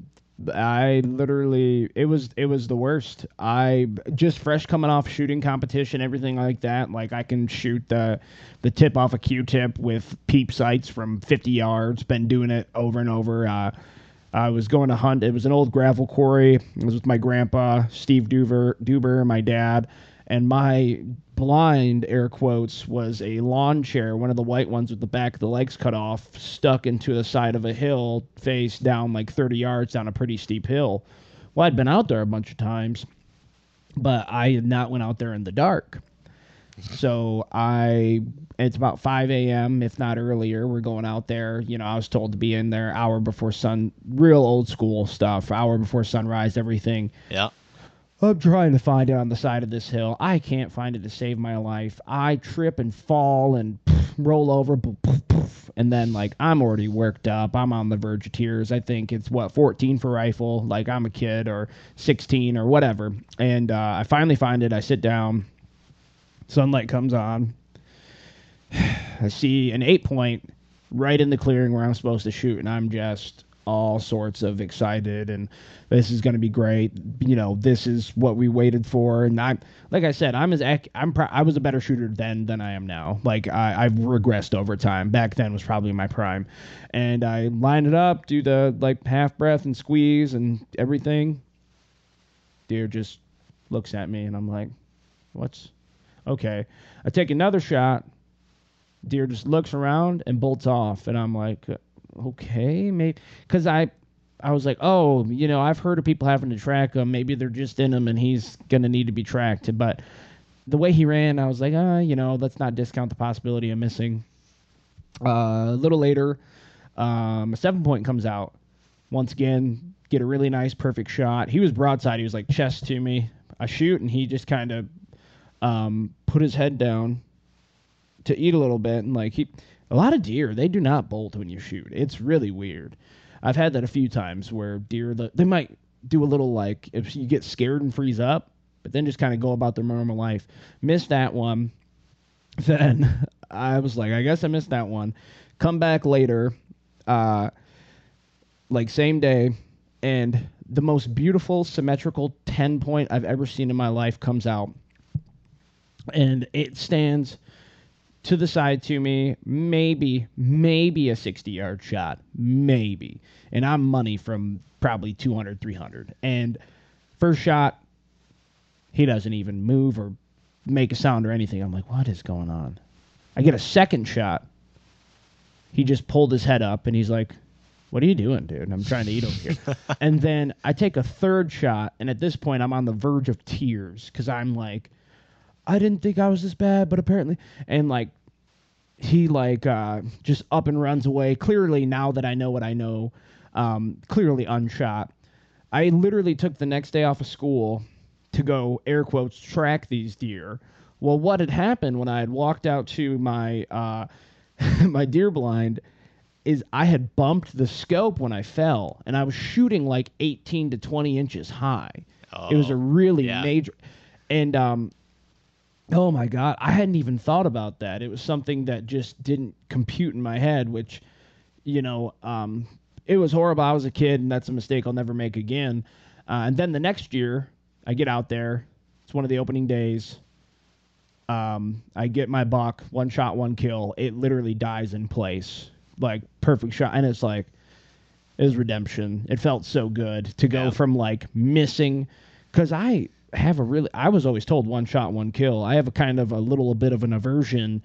I literally it was it was the worst. I just fresh coming off shooting competition, everything like that. Like I can shoot the the tip off a Q-tip with peep sights from 50 yards. Been doing it over and over. Uh, I was going to hunt. It was an old gravel quarry. It was with my grandpa, Steve Duver, Duber, my dad, and my blind air quotes was a lawn chair, one of the white ones with the back of the legs cut off, stuck into the side of a hill, face down like 30 yards down a pretty steep hill. Well, I'd been out there a bunch of times, but I had not went out there in the dark. Mm-hmm. So I, it's about 5 a.m. if not earlier. We're going out there. You know, I was told to be in there hour before sun, real old school stuff. Hour before sunrise, everything. Yeah. I'm trying to find it on the side of this hill. I can't find it to save my life. I trip and fall and roll over, and then like I'm already worked up. I'm on the verge of tears. I think it's what 14 for rifle, like I'm a kid, or 16 or whatever. And uh, I finally find it. I sit down. Sunlight comes on. I see an eight point right in the clearing where I'm supposed to shoot, and I'm just all sorts of excited and this is going to be great. You know, this is what we waited for. And I, like I said, I'm as I'm pro- I was a better shooter then than I am now. Like I, I've regressed over time. Back then was probably my prime, and I line it up, do the like half breath and squeeze and everything. Deer just looks at me, and I'm like, "What's okay?" I take another shot. Deer just looks around and bolts off, and I'm like, "Okay, maybe," because I I was like, oh, you know, I've heard of people having to track him. Maybe they're just in him, and he's gonna need to be tracked. But the way he ran, I was like, ah, you know, let's not discount the possibility of missing. Uh, a little later, um, a seven point comes out. Once again, get a really nice, perfect shot. He was broadside. He was like chest to me. I shoot, and he just kind of um, put his head down to eat a little bit, and like he, a lot of deer, they do not bolt when you shoot. It's really weird. I've had that a few times where deer they might do a little like if you get scared and freeze up, but then just kind of go about their normal life. Missed that one. Then I was like, I guess I missed that one. Come back later, uh, like same day, and the most beautiful symmetrical ten point I've ever seen in my life comes out, and it stands to the side to me, maybe, maybe a 60 yard shot, maybe. And I'm money from probably 200, 300. And first shot, he doesn't even move or make a sound or anything. I'm like, what is going on? I get a second shot. He just pulled his head up and he's like, what are you doing, dude? I'm trying to eat over here. and then I take a third shot. And at this point, I'm on the verge of tears because I'm like, I didn't think I was this bad, but apparently, and like he like uh, just up and runs away. Clearly, now that I know what I know, um, clearly unshot. I literally took the next day off of school to go air quotes track these deer. Well, what had happened when I had walked out to my uh, my deer blind is I had bumped the scope when I fell, and I was shooting like 18 to 20 inches high. Oh, it was a really yeah. major, and um, Oh my god, I hadn't even thought about that. It was something that just didn't compute in my head, which, you know, um, it was horrible. I was a kid, and that's a mistake I'll never make again. Uh, and then the next year, I get out there. It's one of the opening days. Um, I get my buck, one shot, one kill. It literally dies in place, like perfect shot, and it's like it was redemption. It felt so good to go Yeah. from like missing, because I have a really I was always told one shot one kill. I have a kind of a little bit of an aversion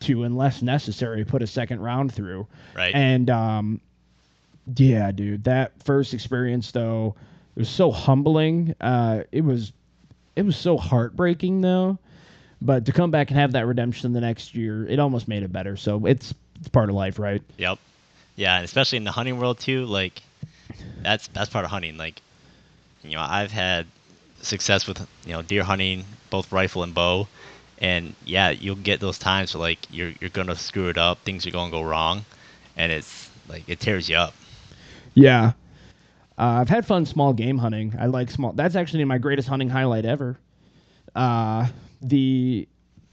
to unless necessary put a second round through. Right. And um yeah, dude, that first experience though, it was so humbling. Uh it was it was so heartbreaking though. But to come back and have that redemption the next year, it almost made it better. So it's it's part of life, right? Yep. Yeah, and especially in the hunting world too. Like, that's that's part of hunting. Like, you know, I've had success with you know deer hunting, both rifle and bow, and yeah, you'll get those times where like you're you're gonna screw it up, things are gonna go wrong, and it's like it tears you up. Yeah. Uh, I've had fun small game hunting. I like small. That's actually my greatest hunting highlight ever. Uh, the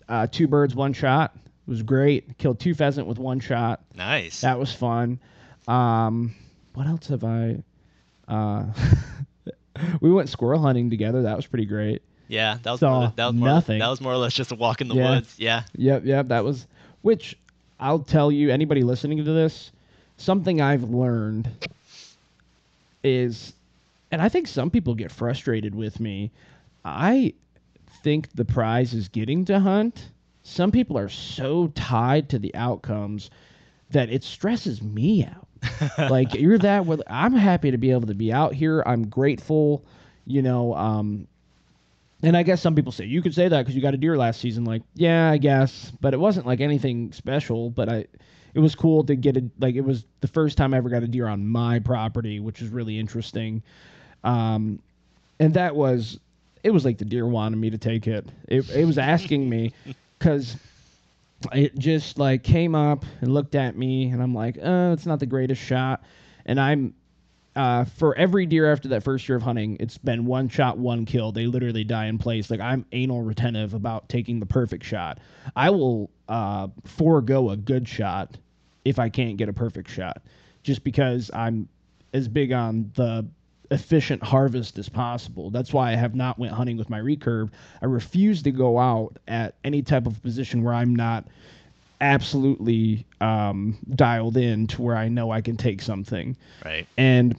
uh, two birds, one shot was great. Killed two pheasant with one shot. Nice. That was fun. Um, what else have I? We went squirrel hunting together. That was pretty great. yeah, that was saw more, that was more, nothing. That was more or less just a walk in the Yeah. woods. Yeah. Yep, yep. That was which I'll tell you. Anybody listening to this, something I've learned is, and I think some people get frustrated with me. I think the prize is getting to hunt. Some people are so tied to the outcomes that it stresses me out. like you're that with I'm happy to be able to be out here. I'm grateful, you know, um and I guess some people say you could say that because you got a deer last season. Like, yeah, I guess, but it wasn't like anything special. But I, it was cool to get a like it was the first time I ever got a deer on my property, which was really interesting. Um, and that was it was like the deer wanted me to take it. It it was asking me because it just like came up and looked at me, and I'm like, uh, it's not the greatest shot, and I'm uh, for every deer after that first year of hunting, it's been one shot, one kill. They literally die in place. Like I'm anal retentive about taking the perfect shot. I will uh, forego a good shot if I can't get a perfect shot, just because I'm as big on the efficient harvest as possible. That's why I have not went hunting with my recurve. I refuse to go out at any type of position where I'm not absolutely um, dialed in to where I know I can take something. Right. And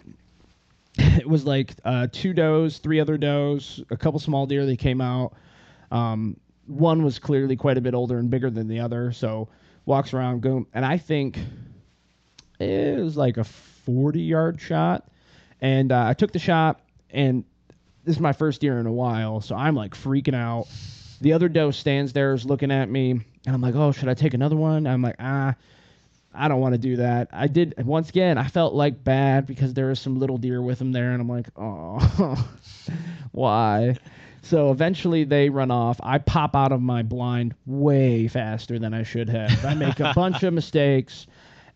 it was like uh, two does, three other does, a couple small deer. They came out. Um, one was clearly quite a bit older and bigger than the other, so walks around, go, and I think it was like a 40 yard shot. And uh, I took the shot, and this is my first deer in a while, so I'm like freaking out. The other doe stands there, is looking at me, and I'm like, oh, should I take another one? I'm like, ah, I don't want to do that. I did once again. I felt like bad because there was some little deer with him there, and I'm like, oh, why? So eventually they run off. I pop out of my blind way faster than I should have. I make a bunch of mistakes,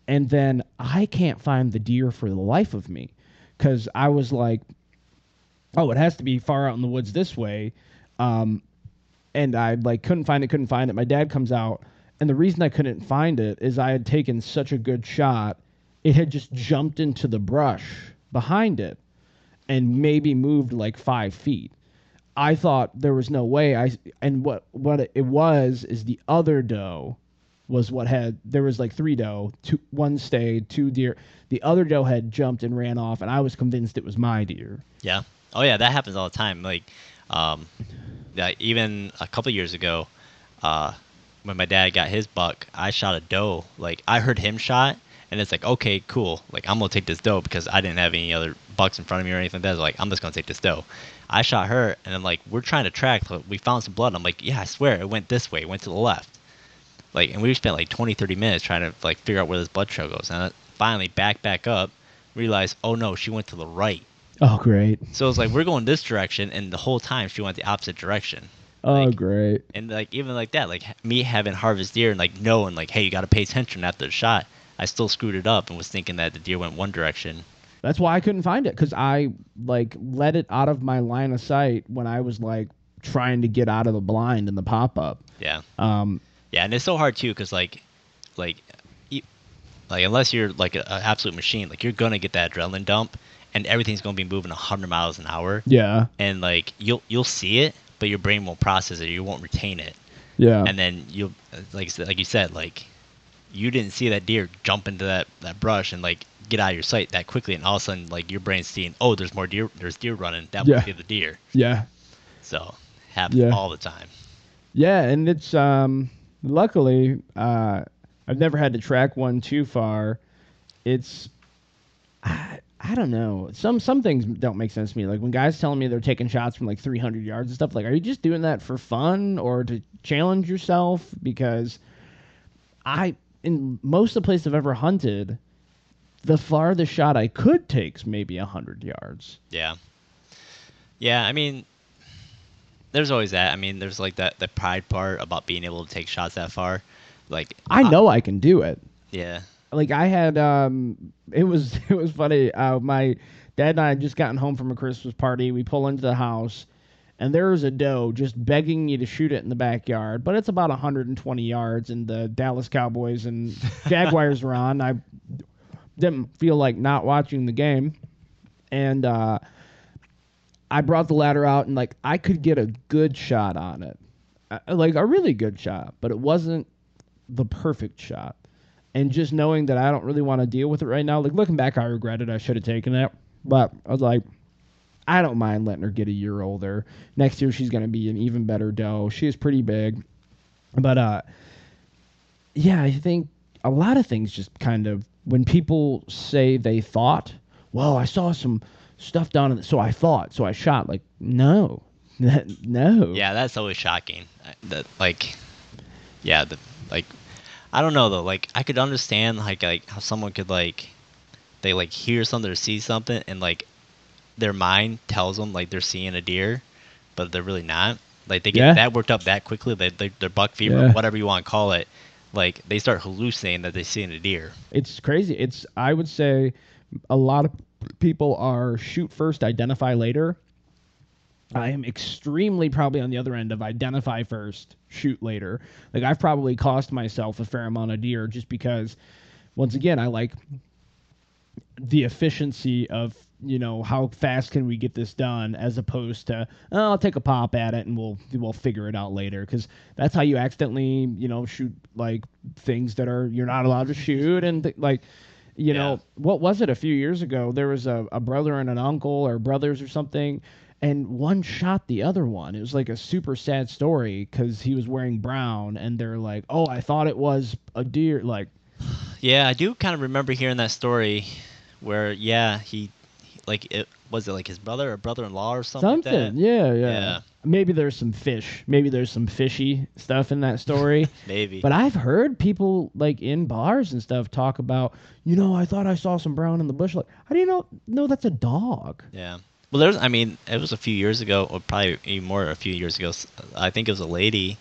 and then I can't find the deer for the life of me because I was like, oh, it has to be far out in the woods this way. Um, and I like couldn't find it, couldn't find it. My dad comes out, and the reason I couldn't find it is I had taken such a good shot, it had just jumped into the brush behind it, and maybe moved like five feet. I thought there was no way. I and what what it was is the other doe was what had there was like three doe, two one stayed, two deer. The other doe had jumped and ran off, and I was convinced it was my deer. Yeah. Oh yeah, that happens all the time. Like, um, even a couple years ago, uh, when my dad got his buck, I shot a doe. Like I heard him shot, and it's like, okay, cool. Like I'm gonna take this doe because I didn't have any other bucks in front of me or anything like that. Like, I'm just gonna take this doe. I shot her, and then like we're trying to track. We found some blood. I'm like, yeah, I swear it went this way. It went to the left. Like, and we spent like 20, 30 minutes trying to like figure out where this blood trail goes. And I finally back back up, realized, oh no, she went to the right. Oh great! So it's like we're going this direction, and the whole time she went the opposite direction. Oh great! And like even like that, like me having harvest deer and like knowing like, hey, you got to pay attention after the shot. I still screwed it up and was thinking that the deer went one direction. That's why I couldn't find it because I like let it out of my line of sight when I was like trying to get out of the blind in the pop up. Yeah. Um, Yeah, and it's so hard too, because like, like, like unless you're like an absolute machine, like you're gonna get that adrenaline dump, and everything's gonna be moving hundred miles an hour, yeah, and like you'll you'll see it, but your brain won't process it, you won't retain it, yeah, and then you'll like like you said, like you didn't see that deer jump into that that brush and like get out of your sight that quickly, and all of a sudden like your brain's seeing, oh, there's more deer, there's deer running, that Yeah. must be the deer. yeah, So happens Yeah. all the time. yeah. And it's um, luckily uh, I've never had to track one too far. It's I, I don't know. Some some things don't make sense to me. Like when guys telling me they're taking shots from like 300 yards and stuff. Like, are you just doing that for fun or to challenge yourself? Because I in most of the places I've ever hunted, the farthest shot I could take's maybe 100 yards. Yeah. Yeah, I mean, there's always that. I mean, there's like that the pride part about being able to take shots that far. Like I know I can do it. yeah, like I had um it was it was funny. Uh my dad and I had just gotten home from a Christmas party. We pull into the house and there is a doe just begging me to shoot it in the backyard, but it's about 120 yards and the Dallas Cowboys and Jaguars were on. I didn't feel like not watching the game. And uh I brought the ladder out and like I could get a good shot on it. Uh, like a really good shot, but it wasn't the perfect shot and just knowing that I don't really want to deal with it right now. Like looking back, I regret it. I should have taken it, but I was like, I don't mind letting her get a year older. Next year, she's gonna be an even better doe. She is pretty big, but uh, yeah, I think a lot of things just kind of when people say they thought, well, I saw some stuff down in, the, so I thought, so I shot. Like, no, no, yeah, that's always shocking. That like, yeah, the like, I don't know though. Like, I could understand like like how someone could like, they like hear something or see something and like, their mind tells them like they're seeing a deer, but they're really not. Like they get Yeah. that worked up that quickly. They, they their buck fever, Yeah. whatever you want to call it. Like they start hallucinating that they're seeing a deer. It's crazy. It's I would say a lot of people are shoot first, identify later. I am extremely probably on the other end of identify first, shoot later. Like I've probably cost myself a fair amount of deer just because once again I like the efficiency of you know how fast can we get this done as opposed to oh, I'll take a pop at it and we'll we'll figure it out later because that's how you accidentally you know shoot like things that are you're not allowed to shoot and th- like you Yeah. know what was it a few years ago there was a, a brother and an uncle or brothers or something and one shot the other one it was like a super sad story because he was wearing brown and they're like oh i thought it was a deer like Yeah, I do kind of remember hearing that story where yeah, he, he like it was it like his brother or brother-in-law or something. like something that? yeah, yeah Yeah. Maybe there's some fish maybe there's some fishy stuff in that story Maybe. but i've heard people like in bars and stuff talk about you know i thought i saw some brown in the bush like how do you know no that's a dog Yeah. Well, there's. I mean, it was a few years ago, or probably even more. A few years ago, I think it was a lady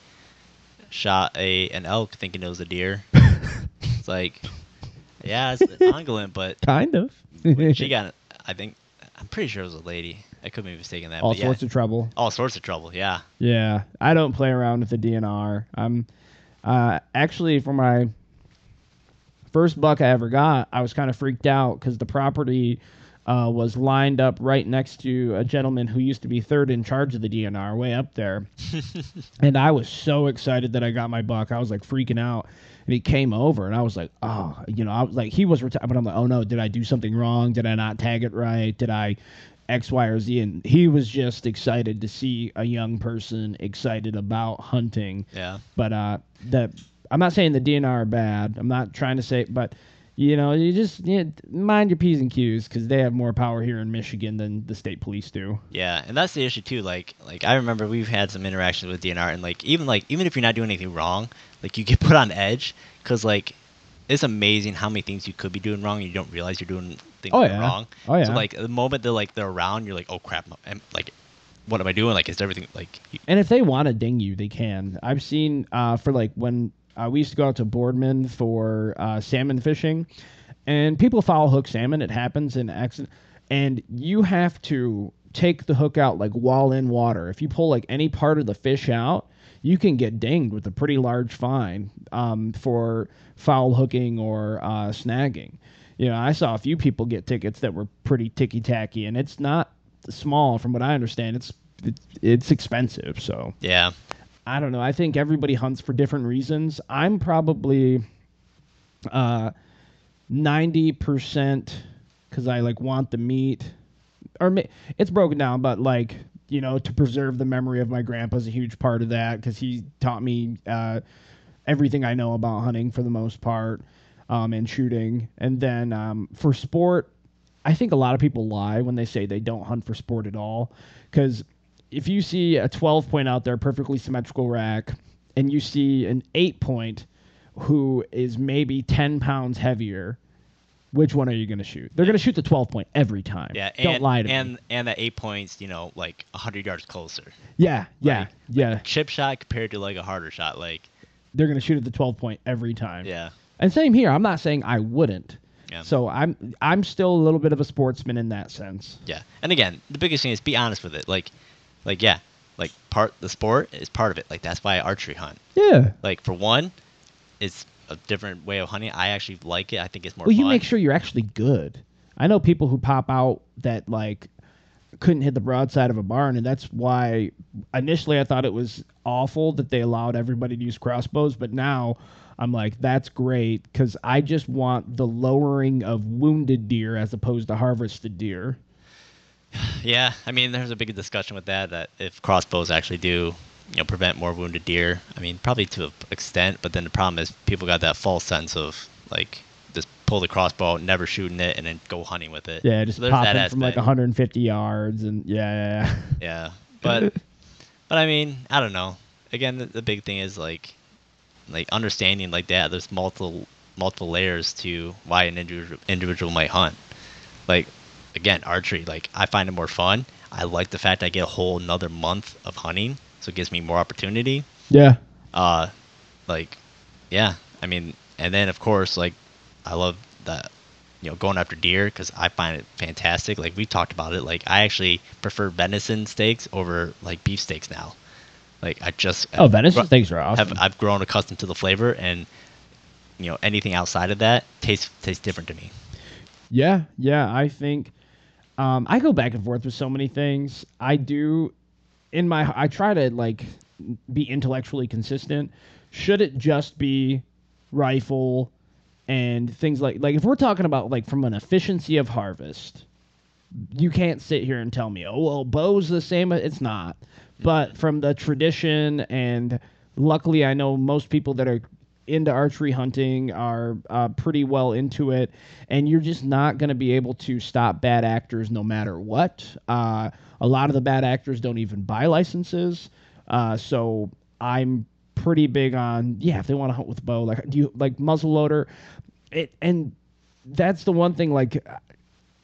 shot a an elk thinking it was a deer. it's like, yeah, it's ungulate, but kind of she got. I think I'm pretty sure it was a lady. I could be mistaken that. all but yeah, sorts of trouble all sorts of trouble. Yeah. Yeah, I don't play around with the DNR. I'm uh, actually for my first buck I ever got, I was kind of freaked out because the property uh, was lined up right next to a gentleman who used to be third in charge of the DNR, way up there. and I was so excited that I got my buck. I was like freaking out. And he came over, and I was like, "Oh, you know," I was like, he was retired, but I'm like, "Oh no, did I do something wrong? Did I not tag it right? Did I X, Y, or Z?" And he was just excited to see a young person excited about hunting. Yeah. But uh, the I'm not saying the DNR are bad. I'm not trying to say, but you know, you just you mind your p's and q's because they have more power here in Michigan than the state police do. Yeah, and that's the issue too. Like, like I remember we've had some interactions with DNR, and like even like even if you're not doing anything wrong, like you get put on edge because like it's amazing how many things you could be doing wrong and you don't realize you're doing things Oh, yeah. wrong. Oh, yeah. So like the moment they're like they're around, you're like, oh crap, am, like what am I doing? Like is everything like you, And if they want to ding you, they can. I've seen uh, for like when uh, we used to go out to Boardman for uh, salmon fishing, and people foul hook salmon. It happens in accident, and you have to take the hook out like while in water. If you pull like any part of the fish out, you can get dinged with a pretty large fine um, for foul hooking or uh, snagging. You know, I saw a few people get tickets that were pretty ticky tacky, and it's not small from what I understand. It's it's expensive, so yeah. I don't know. I think everybody hunts for different reasons. I'm probably uh, ninety percent because I like want the meat, or it's broken down, but like you know to preserve the memory of my grandpa is a huge part of that because he taught me uh, everything I know about hunting for the most part um, and shooting. And then um, for sport, I think a lot of people lie when they say they don't hunt for sport at all. Because if you see a 12 point out there, perfectly symmetrical rack, and you see an 8 point who is maybe 10 pounds heavier, which one are you going to shoot? They're going to shoot the 12 point every time. Yeah, Don't lie to and me. and that eight points, you know, like hundred yards closer. Yeah, yeah, like- yeah. Chip shot compared to like a harder shot, like They're going to shoot at the 12 point every time. yeah, And same here. I'm not saying I wouldn't. Yeah. So I'm I'm still a little bit of a sportsman in that sense. yeah. And again, the biggest thing is be honest with it. Like, like yeah, like part the sport is part of it. Like that's why I archery hunt. Yeah. Like for one, it's a different way of hunting. I actually like it. I think it's more. Well, you make sure you're actually good. I know people who pop out that like couldn't hit the broadside of a barn, and that's why initially I thought it was awful that they allowed everybody to use crossbows, but now I'm like, that's great because I just want the lowering of wounded deer as opposed to harvested deer. Yeah, I mean, there's a big discussion with that. That if crossbows actually do, you know, prevent more wounded deer. I mean, probably to an extent, but then the problem is people got that false sense of like just pull the crossbow, never shooting it, and then go hunting with it. Yeah, just So pop that from like 150 yards, and yeah, yeah, yeah. Yeah, but but I mean, I don't know. Again, the, the big thing is like like understanding like that. There's multiple multiple layers to why an individual individual might hunt. Like again, archery. Like I find it more fun. I like the fact I get a whole another month of hunting, so it gives me more opportunity. yeah. Uh, like yeah. I mean, and then of course like I love that you know going after deer because I find it fantastic. Like we talked about it. Like I actually prefer venison steaks over like beef steaks now. Like I just Oh, venison steaks are awesome. Have I've grown accustomed to the flavor and you know anything outside of that tastes tastes different to me. Yeah, yeah. I think um, I go back and forth with so many things. I do in my I try to like be intellectually consistent. Should it just be rifle and things like like if we're talking about like from an efficiency of harvest, you can't sit here and tell me, oh well, bow's the same. It's not. But from the tradition and luckily, I know most people that are into archery hunting are uh, pretty well into it, and you're just not going to be able to stop bad actors no matter what. Uh, a lot of the bad actors don't even buy licenses, uh, so I'm pretty big on yeah. If they want to hunt with bow, like do you like muzzleloader, it and that's the one thing like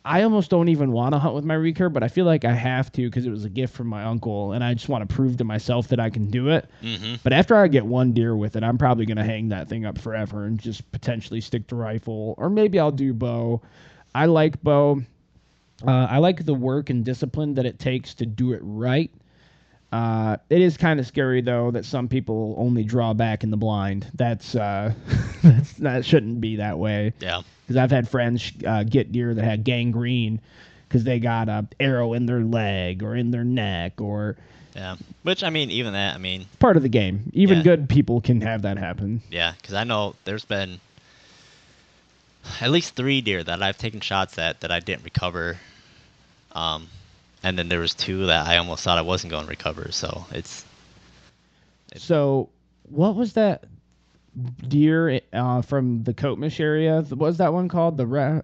I almost don't even want to hunt with my recurve, but I feel like I have to because it was a gift from my uncle, and I just want to prove to myself that I can do it. Mm-hmm. But after I get one deer with it, I'm probably going to hang that thing up forever and just potentially stick to rifle, or maybe I'll do bow. I like bow. Uh, I like the work and discipline that it takes to do it right. Uh, it is kind of scary though that some people only draw back in the blind. That's, uh, that's that shouldn't be that way Yeah. because I've had friends uh, get deer that had gangrene because they got a arrow in their leg or in their neck or Yeah. Which I mean, even that, I mean, part of the game. Even Yeah. good people can have that happen. yeah, because I know there's been at least three deer that I've taken shots at that I didn't recover. Um, and then there was two that I almost thought I wasn't going to recover. So it's It- So, what was that deer uh, from the Coatmish area? What was that one called? The ra-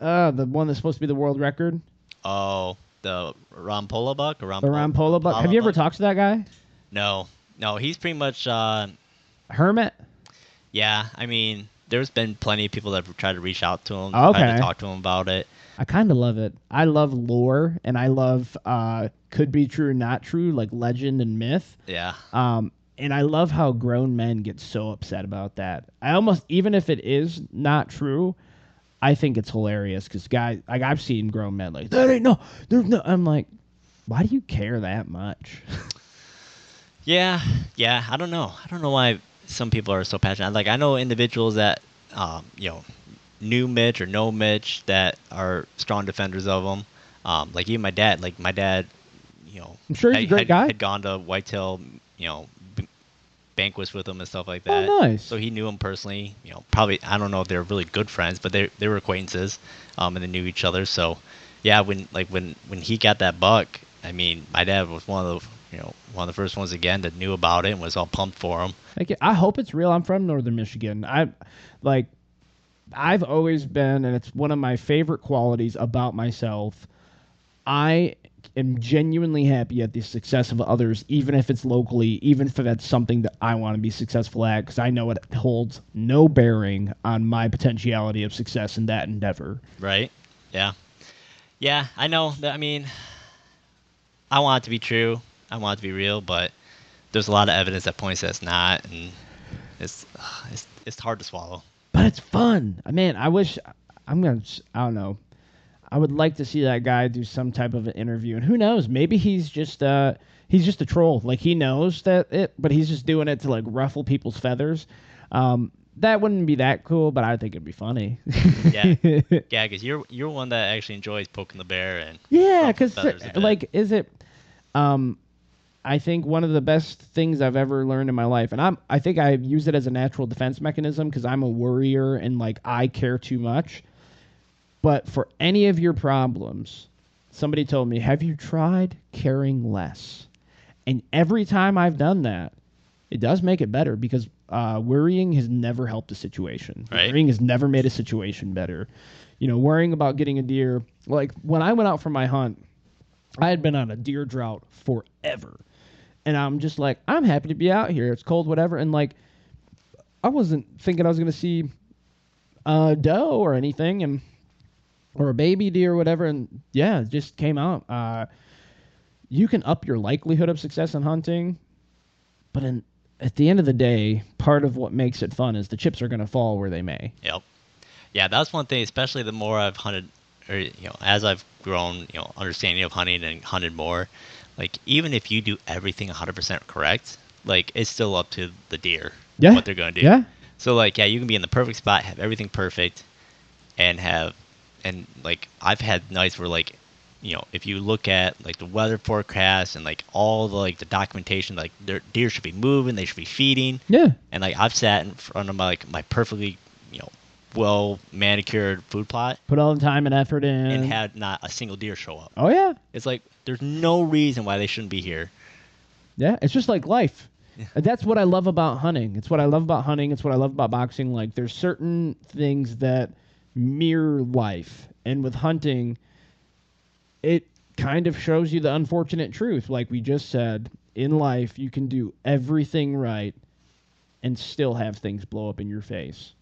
uh, the one that's supposed to be the world record, oh the Rompola buck or the Rompola buck. Have you ever talked to that guy, No, no, he's pretty much. Uh, Hermit? yeah, I mean, there's been plenty of people that have tried to reach out to him, Oh, tried okay. to talk to him about it. I kind of love it. I love lore, and I love uh, could be true, or not true, like legend and myth. Yeah, Um, and I love how grown men get so upset about that. I almost, even if it is not true, I think it's hilarious because guys, like I've seen grown men like that ain't no, there's no. I'm like, why do you care that much? Yeah, yeah. I don't know. I don't know why some people are so passionate. Like I know individuals that, um, you know, knew Mitch or know Mitch that are strong defenders of him. Um, like even my dad. Like my dad, you know, I'm sure he's a had- great had, guy. Had gone to whitetail, you know, b- banquets with him and stuff like that. Oh, that. nice. So he knew him personally. You know, probably I don't know if they're really good friends, but they they were acquaintances, um, and they knew each other. So, yeah, when like when when he got that buck, I mean, my dad was one of the you know one of the first ones again that knew about it and was all pumped for him. Like, I hope it's real. I'm from Northern Michigan. I like I've always been and it's one of my favorite qualities about myself. I am genuinely happy at the success of others even if it's locally, even if that's something that I want to be successful at because I know it holds no bearing on my potentiality of success in that endeavor. Right? Yeah. Yeah, I know. That, I mean, I want it to be true. I want it to be real, but there's a lot of evidence that points that it's not, and it's it's it's hard to swallow. but it's fun. Uh, Man, I wish I'm gonna. I don't know. I would like to see that guy do some type of an interview, and who knows? Maybe he's just uh he's just a troll. Like he knows that it, but he's just doing it to like ruffle people's feathers. Um, that wouldn't be that cool, but I think it'd be funny. Yeah. Yeah, because you're you're one that actually enjoys poking the bear, and Yeah, because feathers a bit. like, is it? Um, I think one of the best things I've ever learned in my life, and I'm, I think I use it as a natural defense mechanism because I'm a worrier and like I care too much. But for any of your problems, somebody told me, "Have you tried caring less?" And every time I've done that, it does make it better because uh, worrying has never helped a situation. Right. Worrying has never made a situation better. You know, worrying about getting a deer. Like when I went out for my hunt, I had been on a deer drought forever. And I'm just like, I'm happy to be out here. It's cold, whatever. And like, I wasn't thinking I was to see a doe or anything and or a baby deer or whatever. And yeah, it just came out. Uh, you can up your likelihood of success in hunting, but in, at the end of the day, part of what makes it fun is the chips are to fall where they may. Yep. Yeah, that's one thing. Especially the more I've hunted, or you know, as I've grown, you know, understanding of hunting and hunted more. Like even if you do everything 100% correct, like it's still up to the deer Yeah. what they're gonna do. Yeah. So like, yeah, you can be in the perfect spot, have everything perfect, and have and like I've had nights where like you know if you look at like the weather forecast and like all the like the documentation like their deer should be moving they should be feeding Yeah. and like I've sat in front of my like my perfectly well manicured food plot Put all the time and effort in. and had not a single deer show up oh yeah. it's like there's no reason why they shouldn't be here Yeah, it's just like life. Yeah. That's what I love about hunting. It's what I love about hunting. It's what I love about boxing. Like there's certain things that mirror life, and with hunting, it kind of shows you the unfortunate truth. Like we just said, in life you can do everything right and still have things blow up in your face.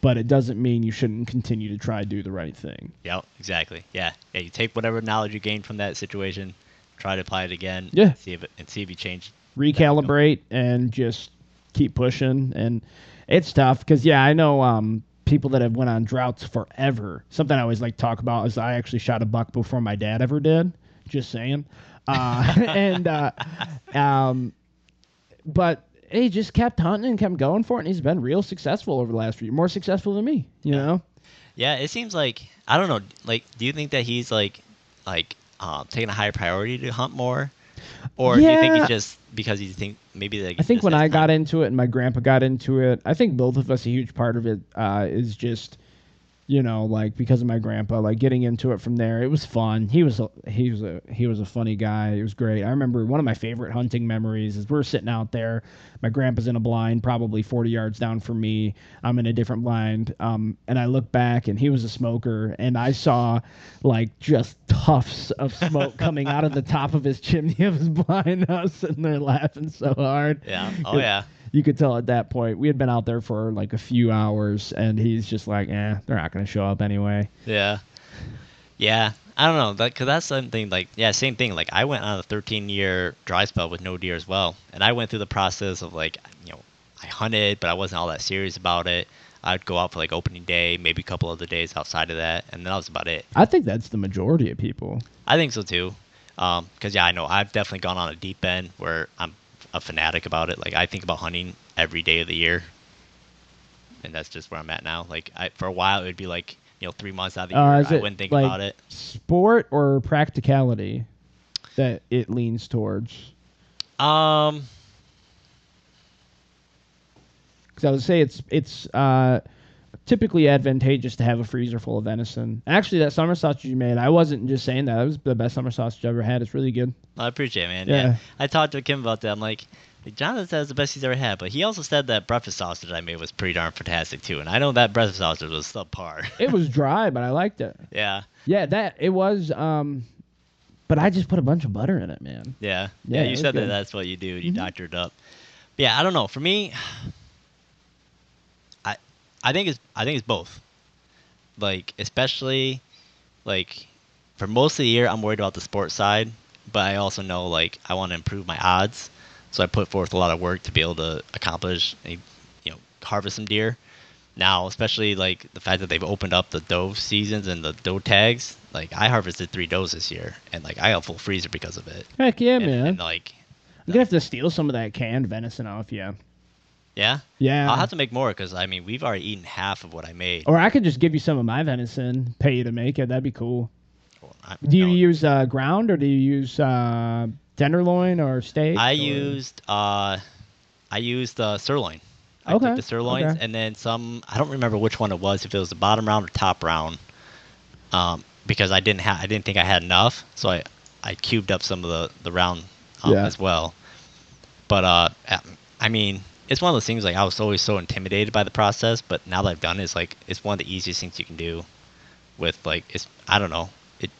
But it doesn't mean you shouldn't continue to try to do the right thing. Yep, exactly. Yeah, yeah. You take whatever knowledge you gained from that situation, try to apply it again. Yeah. See if it and see if you change. recalibrate and just keep pushing and it's tough because yeah i know um, people that have went on droughts forever something i always like to talk about is i actually shot a buck before my dad ever did just saying uh, and uh, um, but he just kept hunting and kept going for it and he's been real successful over the last few years more successful than me you know Yeah, it seems like I don't know. Like, do you think that he's like, like, um, taking a higher priority to hunt more, or do you think Yeah. he's just because you think maybe like I think when I got into it and my grandpa got into it, I think both of us a huge part of it uh, is just, you know, like because of my grandpa, like getting into it from there. It was fun. He was a, he was a he was a funny guy. It was great. I remember one of my favorite hunting memories is we're sitting out there. My grandpa's in a blind, probably 40 yards down from me. I'm in a different blind, um, and I look back and he was a smoker, and I saw like just tufts of smoke coming out of the top of his chimney of his blind. I was sitting there laughing so hard Yeah. Oh yeah. You could tell at that point we had been out there for like a few hours and he's just like eh they're not going to show up anyway Yeah. Yeah. I don't know, that, cause that's something like yeah, same thing. Like I went on a 13 year dry spell with no deer as well, and I went through the process of like you know I hunted, but I wasn't all that serious about it. I'd go out for like opening day, maybe a couple other days outside of that, and that was about it. i think that's the majority of people I think so too, because yeah, I know I've definitely gone on a deep end where I'm a fanatic about it. Like I think about hunting every day of the year, and that's just where I'm at now. Like I, for a while, it would be like you know three months out of the Uh, year, I wouldn't think like- about it. sport or practicality that it leans towards Um, because i would say it's it's uh typically advantageous to have a freezer full of venison actually that summer sausage you made i wasn't just saying that it was the best summer sausage i ever had it's really good I appreciate it, man. Yeah. Yeah. I talked to Kim about that. I'm like, Jonathan says the best he's ever had, but he also said that breakfast sausage I made was pretty darn fantastic too. And I know that breakfast sausage was subpar. it was dry but i liked it yeah, yeah that it was um but i just put a bunch of butter in it man yeah, Yeah, yeah. you said that that's what you do. You Mhm. doctored up. But yeah, I don't know. For me, I think it's I think it's both. Like especially like for most of the year, I'm worried about the sports side, but I also know like I want to improve my odds, so I put forth a lot of work to be able to accomplish, a, you know, harvest some deer. Now, especially like the fact that they've opened up the doe seasons and the doe tags, like I harvested three does this year, and like I got a full freezer because of it. heck yeah and, man and like, I'm gonna have to steal some of that canned venison off you. yeah, Yeah. Yeah. I'll have to make more because I mean we've already eaten half of what I made. or I could just give you some of my venison, pay you to make it. That'd be cool. Well, I- Do you no, use uh, ground or do you use uh, tenderloin or steak? I or- used uh, I used the sirloin. I Okay, took the sirloins okay. and then some. I don't remember which one it was. If it was the bottom round or top round, um, because I didn't have. I didn't think I had enough, so I I cubed up some of the the round um, Yeah. as well. But uh, I mean, it's one of those things. Like I was always so intimidated by the process, but now that I've done it, it's like it's one of the easiest things you can do. With like it's I don't know it.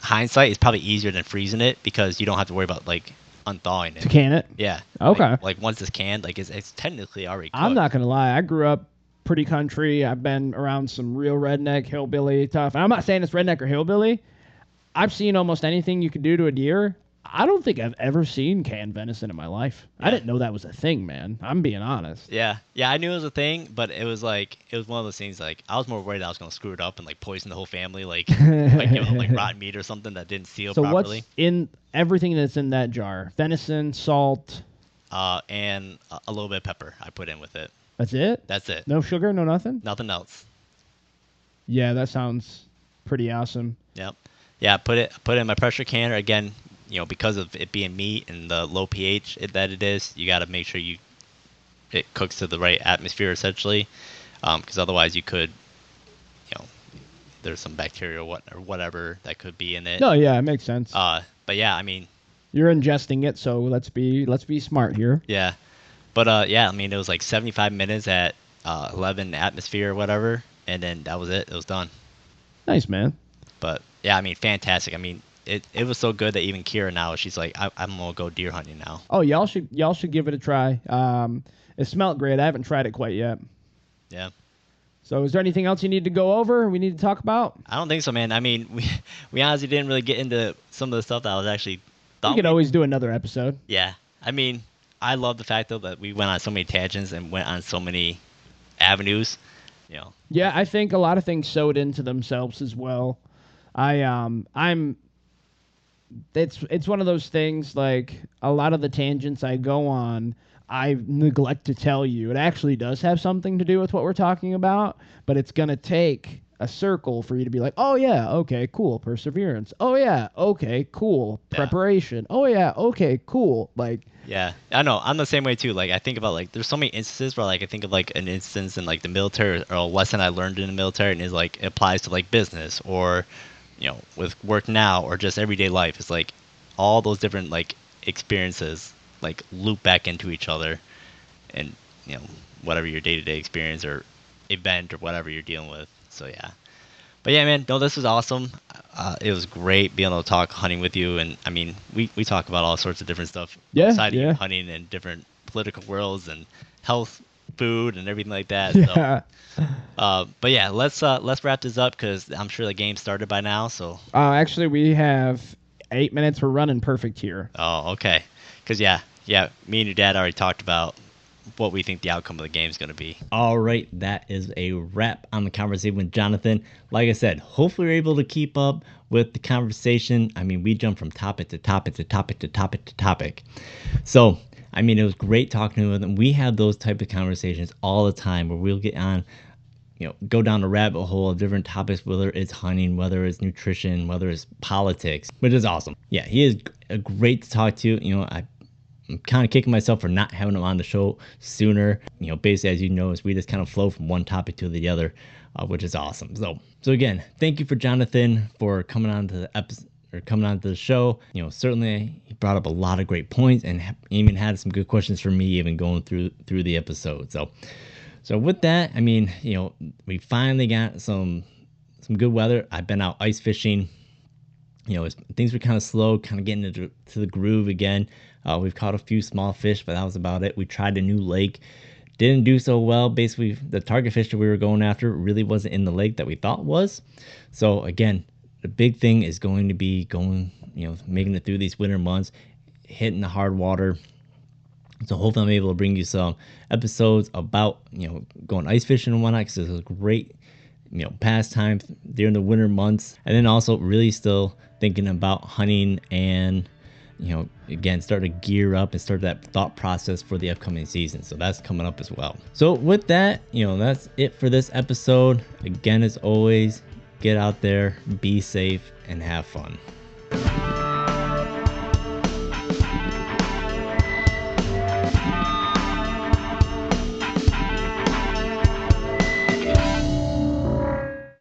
Hindsight is probably easier than freezing it because you don't have to worry about like unthawing to it. can it. Yeah. Okay. Like, like once it's canned, like it's, it's technically already cooked. I'm not gonna lie. I grew up pretty country. I've been around some real redneck, hillbilly tough. And I'm not saying it's redneck or hillbilly. I've seen almost anything you can do to a deer. I don't think I've ever seen canned venison in my life. I didn't know that was a thing, man. I'm being honest. Yeah, yeah, I knew it was a thing, but it was like it was one of those things. Like I was more worried I was gonna screw it up and like poison the whole family, like like give them like rotten meat or something that didn't seal so properly. what's in everything that's in that jar? Venison, salt. Uh, and a, a little bit of pepper I put in with it. That's it. That's it. No sugar, no nothing. Nothing else. Yeah, that sounds pretty awesome. Yep. Yeah, put it put it in my pressure canner again. You know, because of it being meat and the low pH that it is, you got to make sure you it cooks to the right atmosphere essentially, because otherwise you could, you know, there's some bacteria or what or whatever that could be in it. No, yeah, it makes sense. Uh, but yeah, I mean, You're ingesting it, so let's be let's be smart here. yeah, but uh, yeah, I mean it was like 75 minutes at uh, 11 atmosphere or whatever, and then that was it. It was done. Nice, man. But yeah, I mean, fantastic. I mean, it, it was so good that even Kira now she's like, I, I'm gonna go deer hunting now. Oh, y'all should y'all should give it a try. Um, it smelled great. I haven't tried it quite yet. Yeah. So, is there anything else you need to go over? We need to talk about? I don't think so, man. I mean, we we honestly didn't really get into some of the stuff that I was actually thought. We could we- always do another episode. yeah. I mean, I love the fact though that we went on so many tangents and went on so many avenues. You know. Yeah, I think a lot of things sewed into themselves as well. I um I'm it's it's one of those things like a lot of the tangents I go on I neglect to tell you. It actually does have something to do with what we're talking about, but it's going to take a circle for you to be like, "Oh yeah, okay, cool, perseverance. Oh yeah, okay, cool, Yeah. preparation. Oh yeah, okay, cool." Like Yeah, I know. I'm the same way too. Like I think about like there's so many instances where like I think of like an instance in like the military or a lesson I learned in the military and is like it applies to like business or you know with work now or just everyday life. It's like all those different like experiences like loop back into each other and you know whatever your day to day experience or event or whatever you're dealing with. So yeah. But yeah, man, no, this was awesome. Uh, it was great being able to talk hunting with you, and I mean, we, we talk about all sorts of different stuff Yeah, yeah. hunting and different political worlds and health, food, and everything like that. yeah. So, uh, but yeah, let's uh, let's wrap this up because I'm sure the game started by now. So, Uh, actually we have 8 minutes we're running perfect here. oh, okay, because yeah, yeah, me and your dad already talked about what we think the outcome of the game is going to be. All right, that is a wrap on the conversation with Jonathan. Like I said, hopefully we're able to keep up with the conversation. I mean, we jump from topic to topic to topic to topic to topic. So, I mean, it was great talking to him. We have those type of conversations all the time where we'll get on, you know, go down a rabbit hole of different topics, whether it's hunting, whether it's nutrition, whether it's politics, which is awesome. Yeah, he is great to talk to. You know, I I'm kind of kicking myself for not having him on the show sooner. You know, basically, as you know, we just kind of flow from one topic to the other, uh, which is awesome. So, so again, thank you for Jonathan for coming on to the episode or coming on to the show. You know, certainly he brought up a lot of great points and even had some good questions for me, even going through through the episode. So, so with that, I mean, you know, we finally got some some good weather. I've been out ice fishing you know, things were kind of slow, kind of getting into to the groove again. Uh, we've caught a few small fish, but that was about it. We tried a new lake, didn't do so well. Basically, the target fish that we were going after really wasn't in the lake that we thought was. So again, the big thing is going to be going, you know, making it through these winter months, hitting the hard water. So hopefully I'm able to bring you some episodes about, you know, going ice fishing and whatnot because it's a great you know pastime during the winter months. And then also really still thinking about hunting and you know again start to gear up and start that thought process for the upcoming season. So that's coming up as well. So with that you know that's it for this episode. Again as always get out there be safe and have fun